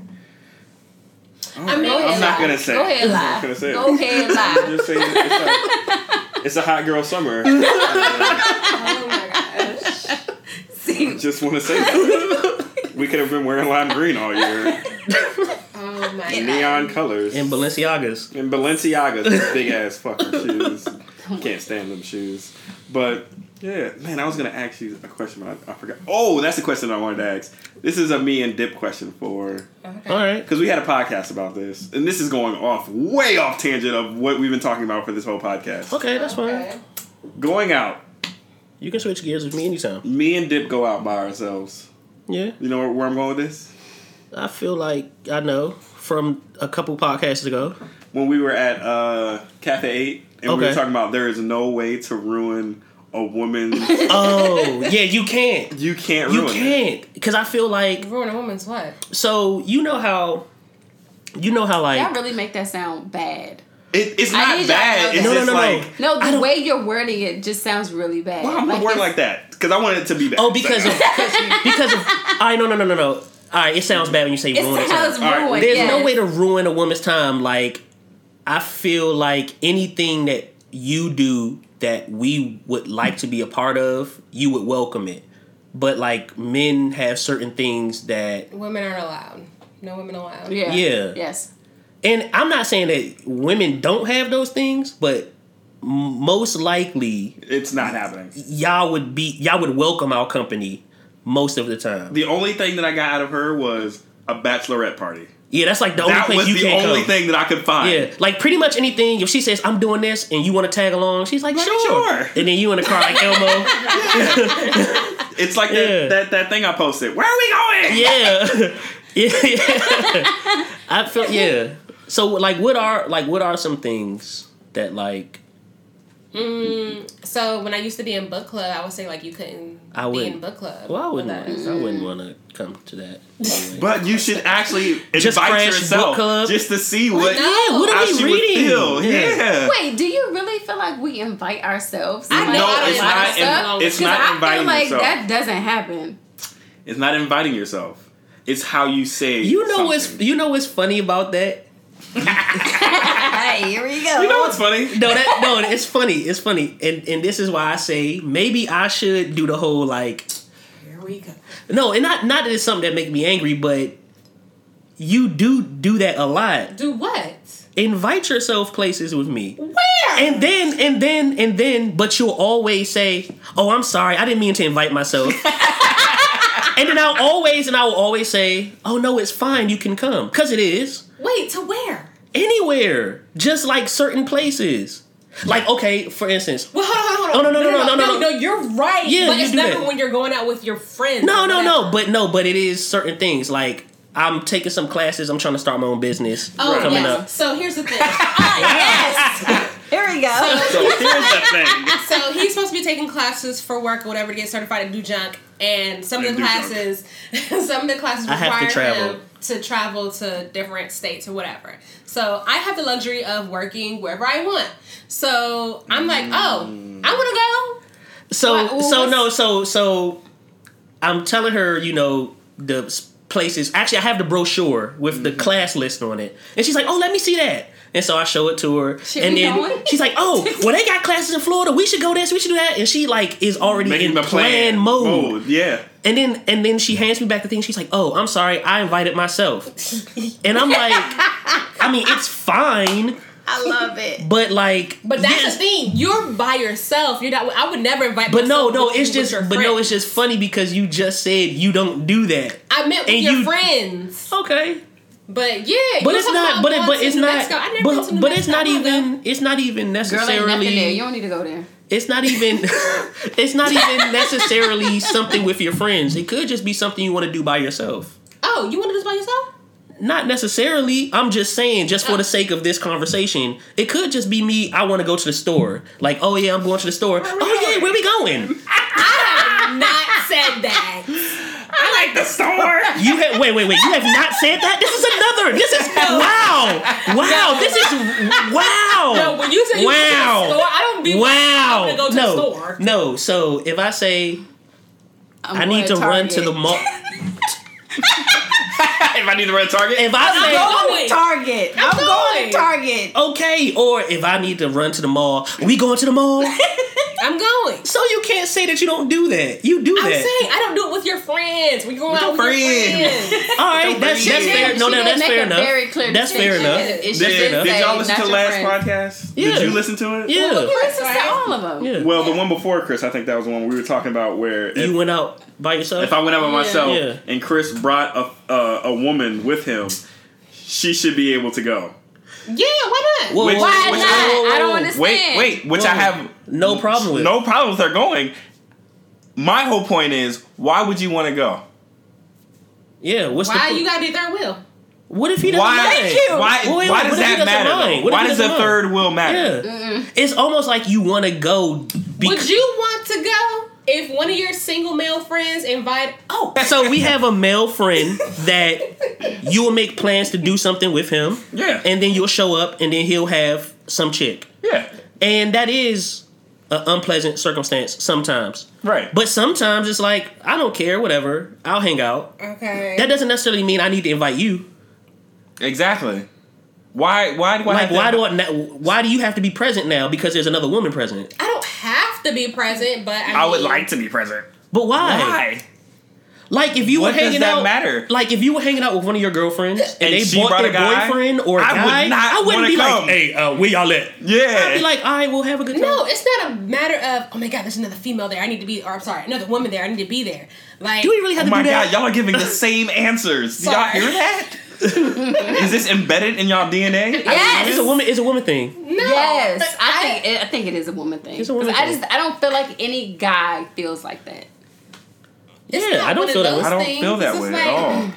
All I mean, right, I'm not lie. gonna say. Go ahead, I'm lie. not gonna say. it. Go ahead, I'm lie. just saying it's a, it's a hot girl summer. Oh my gosh. See, just want to say that. we could have been wearing lime green all year. Oh my god. Neon colors. In Balenciagas. And Balenciagas, big ass fucking shoes. Can't stand them shoes. But yeah, man, I was gonna ask you a question, but I, I forgot. Oh, that's the question I wanted to ask. This is a me and Dip question for Okay. All right. because we had a podcast about this, and this is going off way off tangent of what we've been talking about for this whole podcast. Okay, that's fine. Okay. Going out, You can switch gears with me anytime. me and Dip go out by ourselves. Yeah. You know where, where I'm going with this? I feel like I know from a couple podcasts ago. When we were at uh, Cafe Eight, and we were talking about there is no way to ruin a woman's. Oh, yeah, you can't. you can't You ruin it. can't. Because I feel like, Ruin a woman's what? so you know how, you know how like, y'all really make that sound bad. It, it's not need y'all to bad. It's No, no, no, no. like, No, I the way you're wording it just sounds really bad. why I'm gonna word like that? Because I want it to be bad. oh, because of, because, because of, I no, no, no, no, no. All right, it sounds bad when you say It ruin a sounds time. All right, ruined. There's yes. no way to ruin a woman's time. Like, I feel like anything that you do that we would like to be a part of, you would welcome it. But like, men have certain things that Women aren't allowed. No women allowed. Yeah. Yeah. Yes. And I'm not saying that women don't have those things, but most likely it's not happening. y'all would be y'all would welcome our company most of the time. The only thing that I got out of her was a bachelorette party. Yeah, that's like the only that place was you the can't only come. thing that I could find. Yeah, like pretty much anything. If she says I'm doing this and you want to tag along, she's like Like, sure. sure. And then you in the car like Elmo. It's like Yeah. that, that that thing I posted. Where are we going? yeah, yeah. I feel yeah. So like, what are like what are some things that like Mm, so when I used to be in book club, I would say like you couldn't I be wouldn't. in book club. well I wouldn't us. I wouldn't want to come to that. anyway. But you should actually Just invite book yourself club? just to see what No. what are we reading? feel. Yeah. Yeah. Wait, do you really feel like we invite ourselves? I Like, know No, I don't it's like not. myself. in- it's 'cause not I inviting feel like yourself. that doesn't happen. It's not inviting yourself. It's how you say. You know what's you know what's funny about that? Hey, here we go. You know what's funny? No, that no, it's funny. It's funny, and and this is why I say maybe I should do the whole like Here we go. no, and not not that it's something that make me angry, but you do do that a lot. Do what? Invite yourself places with me. Where? And then and then and then, but you'll always say, "Oh, I'm sorry, I didn't mean to invite myself." and then I'll always and I will always say, "Oh no, it's fine, you can come," because it is Wait, to where? anywhere, just like certain places. Like okay, for instance, Well, hold on, hold on. Oh, no, no, no, no, no, no. no. You're right. Yeah, but you it's do never that. when you're going out with your friends. No, or no, no, but no, but it is certain things. Like I'm taking some classes. I'm trying to start my own business Oh, coming yes. up. So here's the thing. Ah, yes. Here we go. So here's the thing. so he's supposed to be taking classes for work or whatever to get certified to do junk, and some of the classes, some of the classes I have to require travel. him to travel to different states or whatever. So I have the luxury of working wherever I want. So I'm like, mm. oh, I want to go. So What- what so no so so I'm telling her you know the places. Actually, I have the brochure with the mm-hmm. class list on it, and she's like, "Oh, let me see that." And so I show it to her, She and then going? she's like, "Oh, well, they got classes in Florida. We should go this. We should do that." And she like is already Making in the plan, plan mode. Yeah. And then and then she hands me back the thing. She's like, "Oh, I'm sorry, I invited myself." and I'm like, "I mean, it's fine, I love it. but like, But that's yes, the thing. You're by yourself. You're not. I would never invite. But no, myself no, with it's just, with your but no, it's just funny because you just said you don't do that. I meant with and your you- friends. Okay, But yeah, but it's not, but it, but it's New not, Mexico. I never but but it's Mexico. not I wanna go. even, it's not even Girl, ain't nothing there. necessarily, You don't need to go there. It's not even, it's not even necessarily something with your friends. It could just be something you want to do by yourself. Oh, you want to do this by yourself? Not necessarily. I'm just saying, just for the oh. sake of this conversation, it could just be me. I want to go to the store. Like, oh yeah, I'm going to the store. Oh yeah, where we going? I have not said that. I like the store. You have wait, wait, wait. You have not said that. This is another. This is wow, wow. This is wow. No, when you say you wow, go to the store, I don't be like, wow. I'm gonna go to no, the store. no. So if I say I'm I need to run to the mall, if I need to run Target, if I say going. to Target. I'm, going. going. to Target. okay, or if I need to run to the mall, we going to the mall. I'm going. so you can't say that you don't do that. You do that. I'm saying I don't do it with your friends. We go out your with your friends. friends. All right, that's that's fair. No, no, that's fair enough. very clear That's fair enough. It's did, did y'all listen to the last friend. podcast? Yeah. Did you listen to it? Yeah, He listens to all of them. yeah. Well, the one before Chris, I think that was the one we were talking about where if, you went out by yourself. if I went out by myself Yeah. and Chris brought a uh, a woman with him, she should be able to go. Yeah, why not? Whoa, Which- Why whoa, not? whoa, whoa, I don't understand. Wait, wait, which I have No problem with. no problem with her going. My whole point is, why would you want to go? Yeah, what's Why the you gotta do third wheel? What if he doesn't Why? mind? Thank you. Why? Wait, wait, why what does if that matter? though? Why does the third will matter? Yeah, it's almost like you want to go. Because, Would you want to go if one of your single male friends invite? Oh, so we have a male friend that you will make plans to do something with him, Yeah. and then you'll show up, and then he'll have some chick, Yeah. and that is an unpleasant circumstance sometimes. Right. But sometimes it's like I don't care, whatever. I'll hang out. okay. That doesn't necessarily mean I need to invite you. Exactly. Why? Why do I? Like, have to- why do I? Why do you have to be present now because there's another woman present? I don't have to be present, but I, I would like to be present. But why? Why? Like if you What were does hanging that out, matter? Like if you were hanging out with one of your girlfriends and, And they she brought brought their a guy, boyfriend or a I would guy, not I wouldn't be come. like, "Hey, uh, where y'all at?" Yeah. I'd be like, "All right, we'll have a good time." No, it's not a matter of oh my god, there's another female there. I need to be, or I'm sorry, another woman there. I need to be there. Like, do we really have Oh to my do that? My god, y'all are giving the same answers. Do y'all hear that? Is this embedded in y'all DNA? Yes. It's a woman. It's a woman thing. no, Yes, but I think it, I think it is a woman thing. It's a woman 'Cause I thing. just I don't feel like any guy feels like that. it's Yeah, I don't feel that way. I don't things. feel that It's way just at all.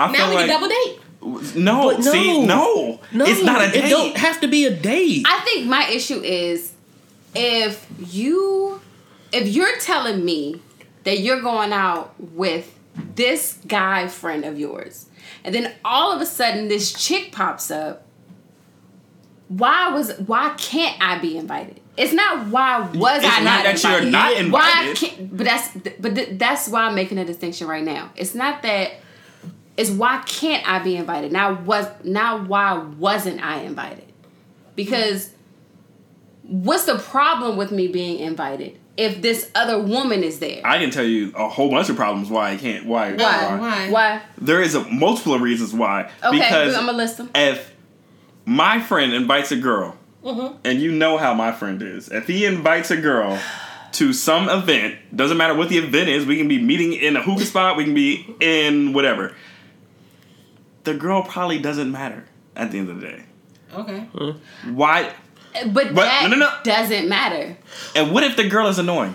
I Now feel we like can double date. no, But see, no. no, it's not a date. It don't have to be a date. I think my issue is if you if you're telling me that you're going out with this guy friend of yours and then all of a sudden this chick pops up why was why can't I be invited? It's not why was It's I not not, that you're invited. not invited. Why can't but that's but th- that's why I'm making a distinction right now. It's not that it's why can't I be invited? Now was now why wasn't I invited? Because what's the problem with me being invited if this other woman is there? I can tell you a whole bunch of problems why I can't. Why? why? why? Why? There is a multiple of reasons why. Okay, because I'm gonna list them. if my friend invites a girl, Mm-hmm. and you know how my friend is, if he invites a girl to some event, doesn't matter what the event is, we can be meeting in a hookah spot, we can be in whatever. The girl probably doesn't matter at the end of the day. Okay. Why? But, But- that no, no, no. doesn't matter. And what if the girl is annoying?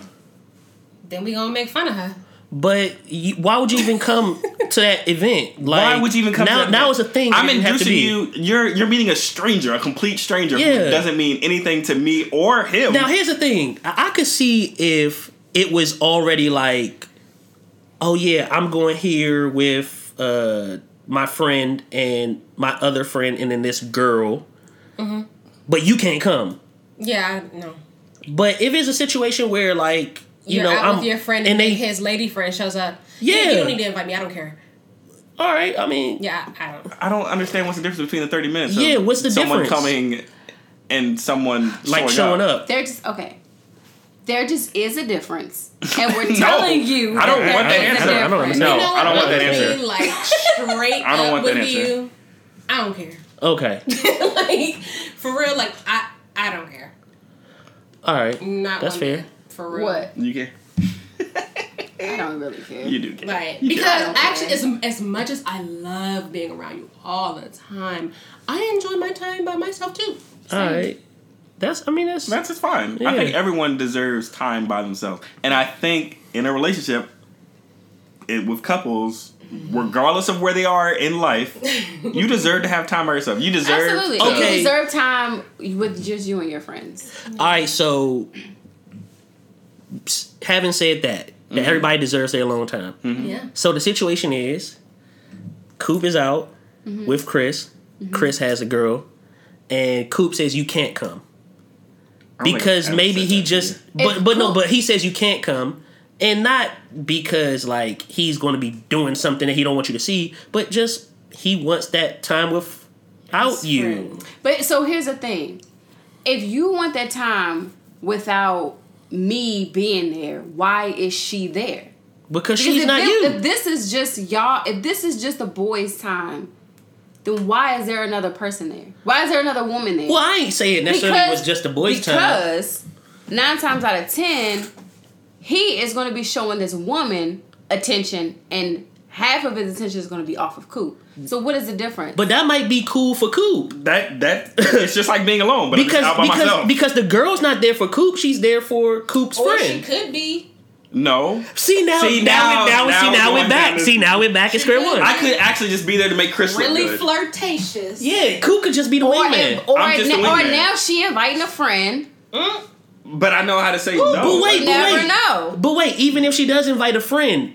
Then we gonna make fun of her. But you, why would you even come to that event. Like, Why would you even come? now? to that now event? it's a thing. I'm It didn't have to introducing you. You're you're meeting a stranger, a complete stranger Yeah. who doesn't mean anything to me or him. Now here's the thing. I, I could see if it was already like, oh yeah, I'm going here with uh my friend and my other friend and then this girl, Mm-hmm. But you can't come. Yeah, I- no. But if it's a situation where like you You're know out I'm with your friend and and they his lady friend shows up. Yeah. you don't need to invite me. I don't care. all right, I mean Yeah, I, I don't. I don't understand what's the difference between the 30 minutes. of Yeah, what's the someone difference? Someone coming and someone like showing up. There just okay. There just is a difference, and we're No. telling you. I don't that want that there is a answer. I don't difference. understand. No, you know I don't want that answer. Like straight I don't up want that with answer. you. I don't care. Okay, like for real, like I I don't care. all right, Not that's fair. bit. For real. What? You care? I don't really care. You do care. Right. You Because care. actually, as, as much as I love being around you all the time, I enjoy my time by myself too. All right, that's I mean that's That's just fine. Yeah. I think everyone deserves time by themselves. And I think in a relationship, it, with couples, regardless of where they are in life, you deserve to have time by yourself. You deserve. Absolutely. to- Okay. You deserve time with just you and your friends. All right, so having said that, that Mm-hmm. everybody deserves their alone time. Yeah. So the situation is, Coop is out Mm-hmm. with Chris. Chris has a girl, and Coop says you can't come I don't think because maybe he just you. but If but no but he says you can't come and not because like he's going to be doing something that he don't want you to see but just he wants that time without you. But so here's the thing: if you want that time without me being there, why is she there? because Because she's not this, you If this is just y'all, if this is just a boy's time, then why is there another person there? Why is there another woman there? well I ain't saying necessarily it was just a boys time because nine times out of ten, he is going to be showing this woman attention, and half of his attention is going to be off of Coop. So what is the difference? but that might be cool for Coop That that it's just like being alone, but because I'm just out by because myself. because the girl's not there for Coop she's there for Coop's friend. Or she could be. no, see now See, now now- we, now, we- now see now we're we're back see now we're back at square one I could actually just be there to make Chris Really look good. flirtatious. yeah Coop could just be the or, wingman if- or, I'm just the na- or wingman. now she inviting a friend. Mm. But I know how to say no. but wait, You but never wait. know. But wait, even if she does invite a friend,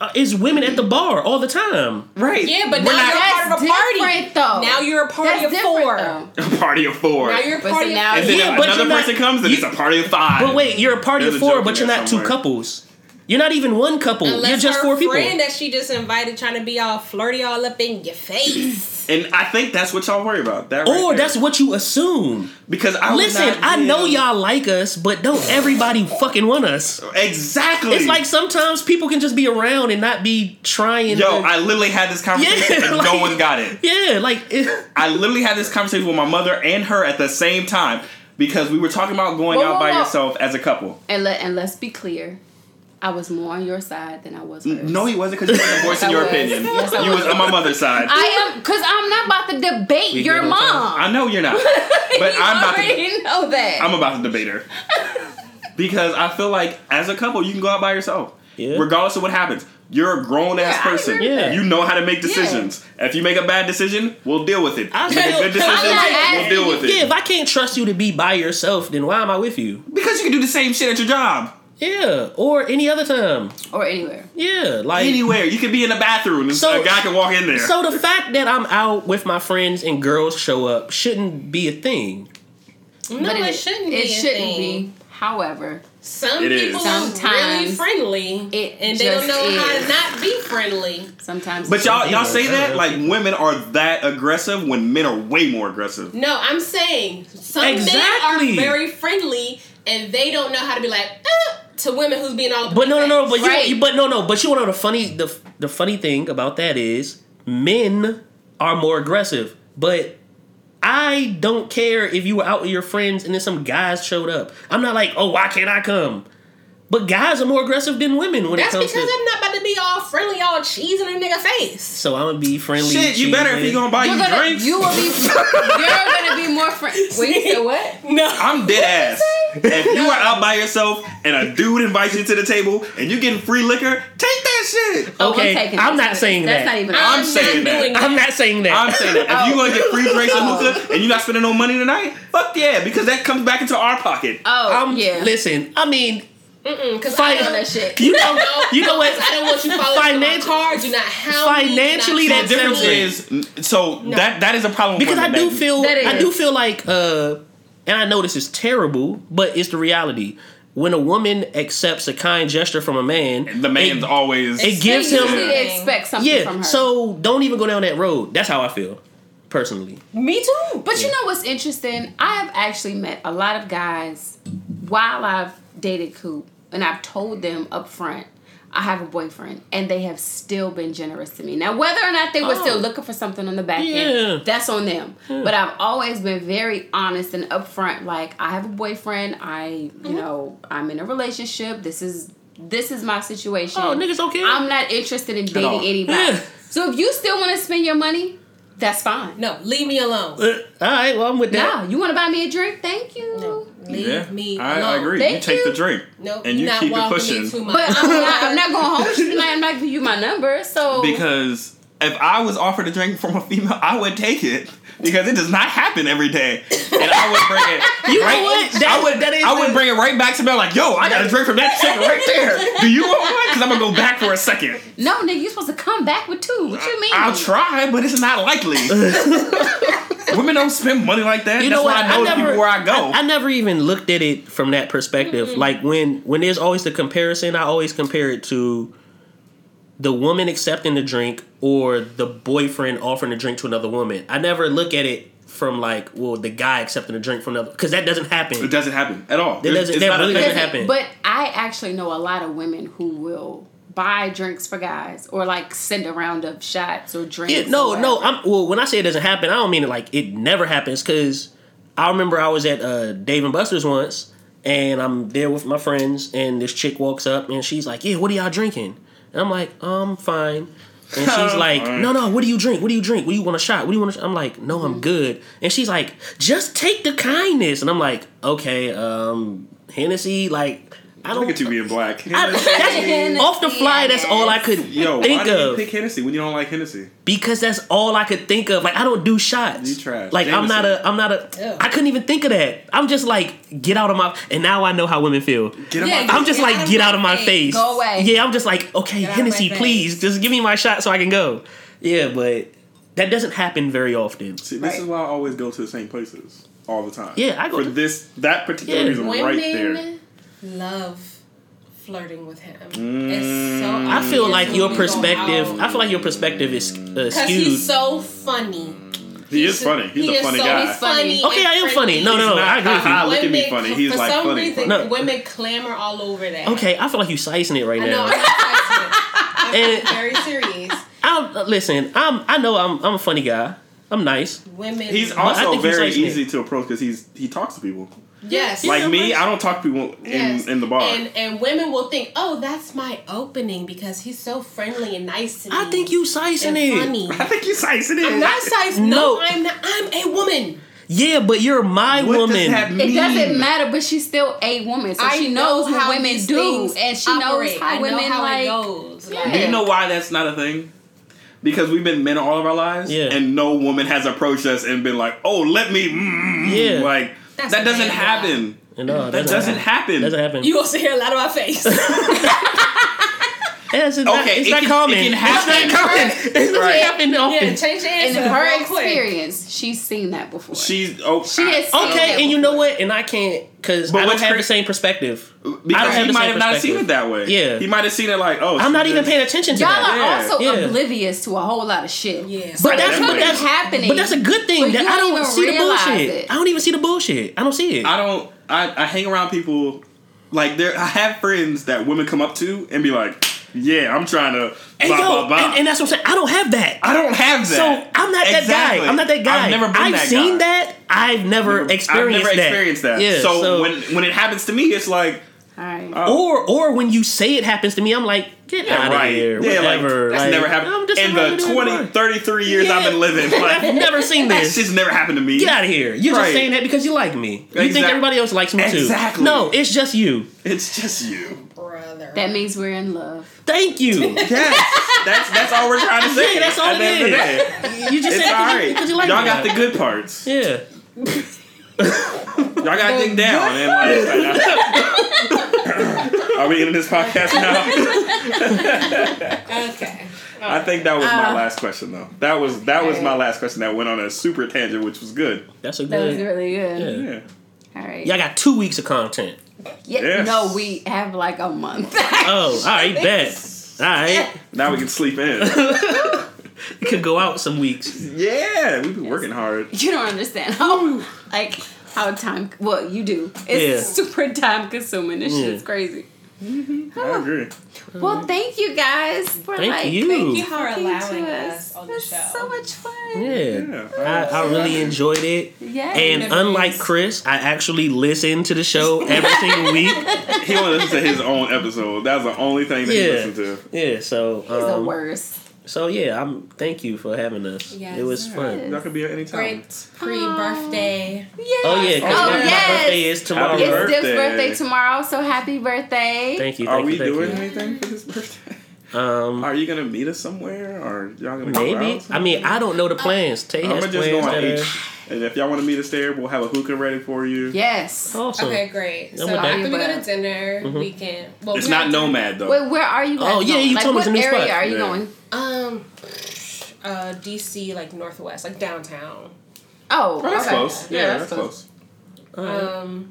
uh, is women at the bar all the time? right? Yeah, but We're now not- you're part of a party. though. Now you're a party That's of four. though. a party of four. Now you're a party see, of now- and then Yeah, if but another you're not- person comes, and you- it's a party of five. But wait, you're a party There's of four, but you're there not two couples. You're not even one couple. Unless you're just her four people. friend that she just invited trying to be all flirty all up in your face. And I think that's what y'all worry about. That right Or there. that's what you assume. because I Listen, not I know y'all like us, but don't everybody fucking want us. exactly. It's like sometimes people can just be around and not be trying. yo, to, I literally had this conversation Yeah, and like- no one got it. yeah, like it, I literally had this conversation with my mother and her at the same time because we were talking about going Whoa, out whoa, by whoa. yourself as a couple. And let and let's be clear, I was more on your side than I was hers. No, he wasn't because you wasn't voicing I your was. opinion. Yes, you was was. on my mother's side. I am because I'm not about to debate We your good time? mom. I know you're not, but you I'm about to. already know that. I'm about to debate her because I feel like as a couple you can go out by yourself, Yeah. regardless of what happens. You're a grown ass Yeah, person. agree with that. You know how to make decisions. If you make a bad decision, we'll deal with it. I You make a good decision, we'll deal with it. yeah. If I can't trust you to be by yourself, then why am I with you? Because you can do the same shit at your job. Yeah, or any other time. or anywhere. Yeah, like Anywhere. You could be in the bathroom and So- a guy can walk in there. So the fact that I'm out with my friends and girls show up shouldn't be a thing. No, But it, shouldn't be. It a shouldn't thing. be. However, Some It is. people are really Sometimes friendly, it and they don't just know how to not be friendly. sometimes. but y'all y'all say that uh, like women are that aggressive when men are way more aggressive. No, I'm saying some Exactly. men are very friendly, and they don't know how to be like eh, to women who's being all. But no, no, no. But you, Right. you, but no, no. But you want to know the funny, the the funny thing about that is men are more aggressive. But I don't care if you were out with your friends and then some guys showed up. I'm not like, oh, why can't I come? But guys are more aggressive than women when That's it comes because. I'm not about to be all friendly, all cheese in a nigga face. So I'm gonna be friendly. Shit, you better if you gonna buy You're you gonna, drinks. you will be. You're gonna be more friendly. Wait, you said what? No. I'm dead ass. If you are out by yourself and a dude invites you to the table and you're getting free liquor, take that shit. Oh, Okay, taking I'm not saying that. That's not even. I'm not saying that. doing I'm not saying that. I'm saying that if you gonna get free oh. drinks and Oh. hookah and you not spending no money tonight, fuck yeah, because that comes back into our pocket. Oh I'm yeah. listen. I mean, Because Fight I on don't that shit. you know, No, you know no, what? 'cause I don't want you following my Finan- card. Do not hound me, do Financially, not The that's talk to difference me. is so that that is a problem because I do that- feel That I do feel like uh and I know this is terrible, but it's the reality. When a woman accepts a kind gesture from a man, the man's it, always it gives him usually expect something yeah. from her. So don't even go down that road. That's how I feel, personally. Me too. But you know what's interesting? I have actually met a lot of guys while I've dated Coop, and I've told them up front I have a boyfriend, and they have still been generous to me. Now, whether or not they were Oh. still looking for something on the back Yeah. end, that's on them. But I've always been very honest and upfront. Like I have a boyfriend. I, you know, I'm in a relationship. This is this is my situation. Oh, niggas okay. I'm not interested in dating anybody. Yeah. So if you still want to spend your money, that's fine. No, leave me alone. Uh, all right, well I'm with that. Nah, you want to buy me a drink? Thank you. No, leave Yeah, me I, alone. I agree. Thank you take you. the drink. No, and you're not keep it walking pushing. me too much. But I'm not, I'm not going home tonight. I'm not giving you my number. So Because if I was offered a drink from a female, I would take it because it does not happen every day, and I would bring it. You know right, what? I would. that is I would the- bring it right back to me. Like, yo, I got a drink from that chick right there. Do you want one? Because I'm gonna go back for a second. no, nigga, you're supposed to come back with two. What you mean? I'll try, but it's not likely. Women don't spend money like that. You That's know why what? I know the never, people where I go. I, I never even looked at it from that perspective. Like when when there's always the comparison, I always compare it to the woman accepting the drink or the boyfriend offering a drink to another woman. I never look at it from like, well, the guy accepting a drink from another because that doesn't happen. it doesn't happen at all. That doesn't- It's that really doesn't happen. But I actually know a lot of women who will buy drinks for guys or like send a round of shots or drinks. Yeah, no, no. I'm well. When I say it doesn't happen, I don't mean it like it never happens. Because I remember I was at uh, Dave and Buster's once, and I'm there with my friends, and this chick walks up, and she's like, "Yeah, what are y'all drinking?" And I'm like, "Um, fine." And she's like. "No, no. What do you drink? What do you drink? What do you want a shot? What do you want?" I'm like, "No, Mm-hmm. I'm good." And she's like, "Just take the kindness." And I'm like, "Okay, um, Hennessy, like." I don't. Look at you being black. I, off the fly, that's all I could Yo, think why do you of pick Hennessy when you don't like Hennessy? because that's all I could think of. Like I don't do shots. You trash. Like I'm not a. I'm not a. Ew. I couldn't even think of that. I'm just like get out of my. And now I know how women feel. Get him Yeah, out I'm just Get like out of get my out of my face. face. Go away. Yeah, I'm just like okay, Get out of my Hennessy, face. please, just give me my shot so I can go. Yeah, but that doesn't happen very often. See, this Right. is why I always go to the same places all the time. Yeah, I go for to- this that particular Yeah. reason right there. Women love flirting with him. Mm. It's so I feel like your perspective. I feel like your perspective is uh, Because skewed. he's so funny. He is funny. He's He a is funny so guy. He's funny. Okay, I am funny. No, no, no, I agree with you. "Ha, ha, Look at me funny. He's for like some funny. reason, No. women clamor all over that. okay, I feel like you slicing it right I know. now. I'm not it. I'm very serious. I'm uh, listen. I'm. I know I'm. I'm a funny guy. I'm nice. Women. He's also think he's very slicing it. easy to approach because he's he talks to people. Yes. Like Yeah, me, I don't talk to people in, Yes. in the bar. And and women will think, oh, that's my opening because he's so friendly and nice to me. I think you slicing and it. funny. I think you slicing it. I'm not size. No, No. I'm not. I'm a woman. Yeah, but you're my What woman. does that mean? It doesn't matter, but she's still a woman, so I she know knows what how women do, and she operate. knows how I know women how like. it goes. Yeah. Do you know why that's not a thing? Because we've been men all of our lives, Yeah. and no woman has approached us and been like, "Oh, let me," mm, Yeah. like That's that doesn't bad. happen. no, That doesn't happen. Doesn't happen. You gonna sit here and lie to my face? Yes, it's not, Okay, it's it not can- common. it can It's happen. not common. It doesn't Right. happen yeah, change the In her real quick. experience, she's seen that before. She's oh, She has seen Okay, that and you know what? And I can't because I don't what's have cra- the same perspective. I because he might have not seen it that way. Yeah. he might have seen it like, "Oh, I'm not even paying attention to Y'all that. are Yeah. also Yeah. oblivious to a whole lot of shit. Yeah. But Right, that's that's what what that's happening. But that's a good thing. That I don't don't even see the bullshit. I don't even see the bullshit. I don't see it. I don't. I, I hang around people like there. I have friends that women come up to and be like, "Yeah, I'm trying to and, blah yo, blah blah." And, and that's what I'm saying. I don't have that. I don't have that. So I'm not that guy. I'm not that guy. I've never been I've that seen guy. that. I've never, experienced I've never that. experienced that. Yeah. so, so when when it happens to me, it's like All right. Oh. Uh, or or when you say it happens to me, I'm like, get Yeah, out of here. Yeah, like that's Like, never happened in the regular 20, boy. 33 years I've been living. I've never seen that this. shit's never happened to me. Get out of here. You're Right. just saying that because you like me. You Exact- think everybody else likes me too. Exactly. No, it's just you. It's just you. Brother. That means we're in love. Thank you. Yes, that's that's all we're trying to say. Yeah, that's all at the it end of the is. day. you just It's said all that right. because you like Y'all me. got the good parts. Yeah. Y'all got to dig down and like. Are we ending this podcast now? okay. I think that was my Uh, last question though. That was that was my last question that went on a super tangent, which was good. That's a good. That was good. really good. Yeah. Yeah. All right. Y'all got two weeks of content. Yeah, Yes. No, we have like a month. Oh, all right, bet. All right, Now we can sleep in. you could go out some weeks. yeah, we've been working hard. you don't understand how like how time. Well, you do. It's Yeah. super time consuming. This Yeah. shit's crazy. I agree. Well, thank you guys for Thank like you. Thank you for talking allowing to us on the It's show. so much fun. Yeah, Yeah. I, I really enjoyed it. Yeah. And unlike is. Chris, I actually listen to the show every single week. He only listens to his own episode. That's the only thing that he Yeah. listened to. Yeah, so He's the um, worst. So yeah, I'm. Thank you for having us. Yes. It was fun. Y'all could be at any time. Great pre-birthday. Yes. Oh yeah, 'cause Oh my, my birthday is tomorrow. Happy It's birthday. Div's birthday tomorrow, so happy birthday. Thank you. Are Thank we you, thank doing you. anything for his birthday? Um, Are you gonna meet us somewhere, or y'all gonna go maybe. out? I mean, I don't know the plans. Tay I'm has gonna just go plans on that H, are and if y'all want to meet us there, we'll have a hookah ready for you. Yes. awesome. Okay, great. So with that. after we go to dinner, Mm-hmm. we can. Well, It's we not Nomad though. Wait, where are you guys Oh, yeah, going? you like, told me what it's a new area spot. are you Yeah. going? Um, uh, DC, like northwest, like downtown. Oh, Oh, that's okay. close. Yeah, that's close. All right.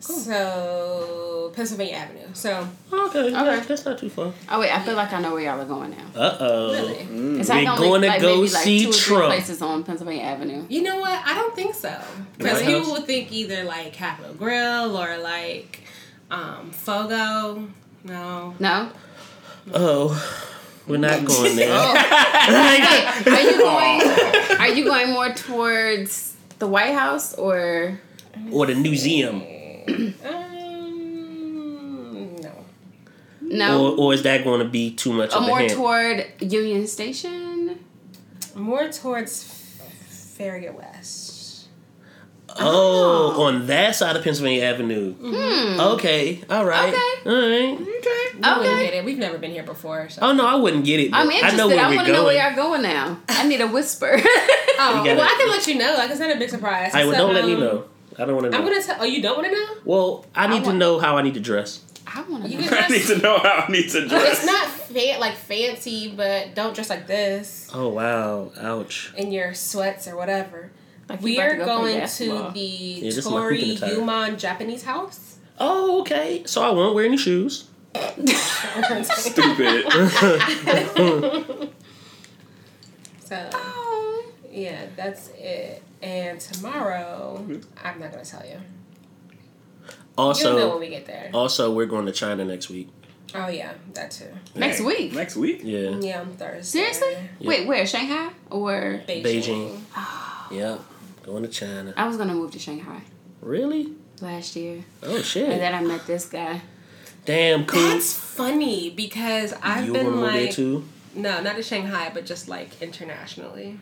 So Pennsylvania Avenue. So okay, okay. yeah, that's not too far. Oh wait, I feel like I know where y'all are going now. Uh oh. really, It's We're like only going to like go maybe like see two or Trump. three places on Pennsylvania Avenue. you know what? I don't think so. Because White people would think either like Capital Grille or like um Fogo. No. No. Oh, we're not going there. Wait, are you going? Are you going more towards the White House or? or the museum, Um, no. No. or or is that going to be too much or of a more hint? toward Union Station? More towards Farragut West. oh, on that side of Pennsylvania Avenue. Hmm. Okay, all right, Okay. all right. Okay. We wouldn't Okay. get it. We've never been here before. So. Oh no, I wouldn't get it. I'm I interested. know where I, want to know where y'all going now. I need a whisper. Oh, gotta- well, I can let you know. Like it's not a big surprise. Hey, well, So, don't let me um, know. I don't want to know. I'm gonna tell. Oh, you don't want to know? well, I need to want- know how I need to dress. I want to You know. can I need to know how I need to dress. It's not fa- like fancy, but don't dress like this Oh wow, ouch. in your sweats or whatever. Like, you we about are to go play going to basketball. the this is my Tori hooping attire. Yumon Japanese house. Oh okay, so I won't wear any shoes. Stupid. So Oh. Yeah, that's it. And tomorrow, mm-hmm. I'm not gonna tell you. Also, You'll know Also, when we get there. also we're going to China next week. Oh yeah, that too. Next week? Next week? Yeah, Yeah, on Thursday. Seriously? Yeah. Wait, where? Shanghai or? Beijing. Beijing. yeah, going to China. I was gonna move to Shanghai Really? last year, Oh shit! and then I met this guy. Damn cool. That's funny because I've you been want to move there like, too? No, not to Shanghai, but just like internationally,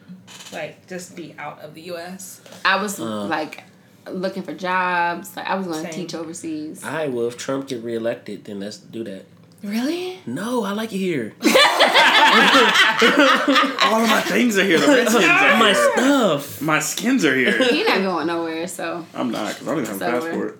like just be out of the U.S. I was Uh. like looking for jobs. Like I was gonna Same. teach overseas. All right, well, if Trump get reelected, then let's do that. Really? No, I like it here. All of my things are here. The Redskins are My here. stuff. My skins are here. He not going nowhere, so I'm not because I don't even have a So, passport.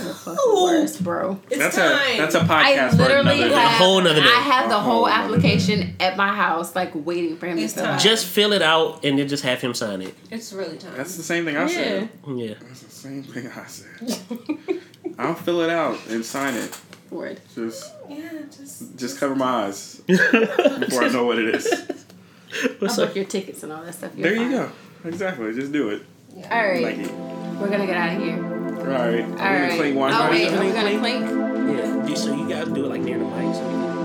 Fuck the worst, bro. It's That's time. a that's a I podcast for literally another day. have A whole nother day. I have the whole whole application at my house, like waiting for him It's to fill time. Just fill it out and then just have him sign it. It's really time. That's the same thing I said. Yeah. That's the same thing I said. I'll fill it out and sign it. Word. Just yeah, just just cover my eyes before I know what it is. What's I'll up? book your tickets and all that stuff. You're There you go. Exactly. Just do it. All right, Like it. we're gonna get out of here. All right. All right. Clean one. Oh wait, are we gonna clink. clink? Yeah. You, so you guys do it like near the mic so we can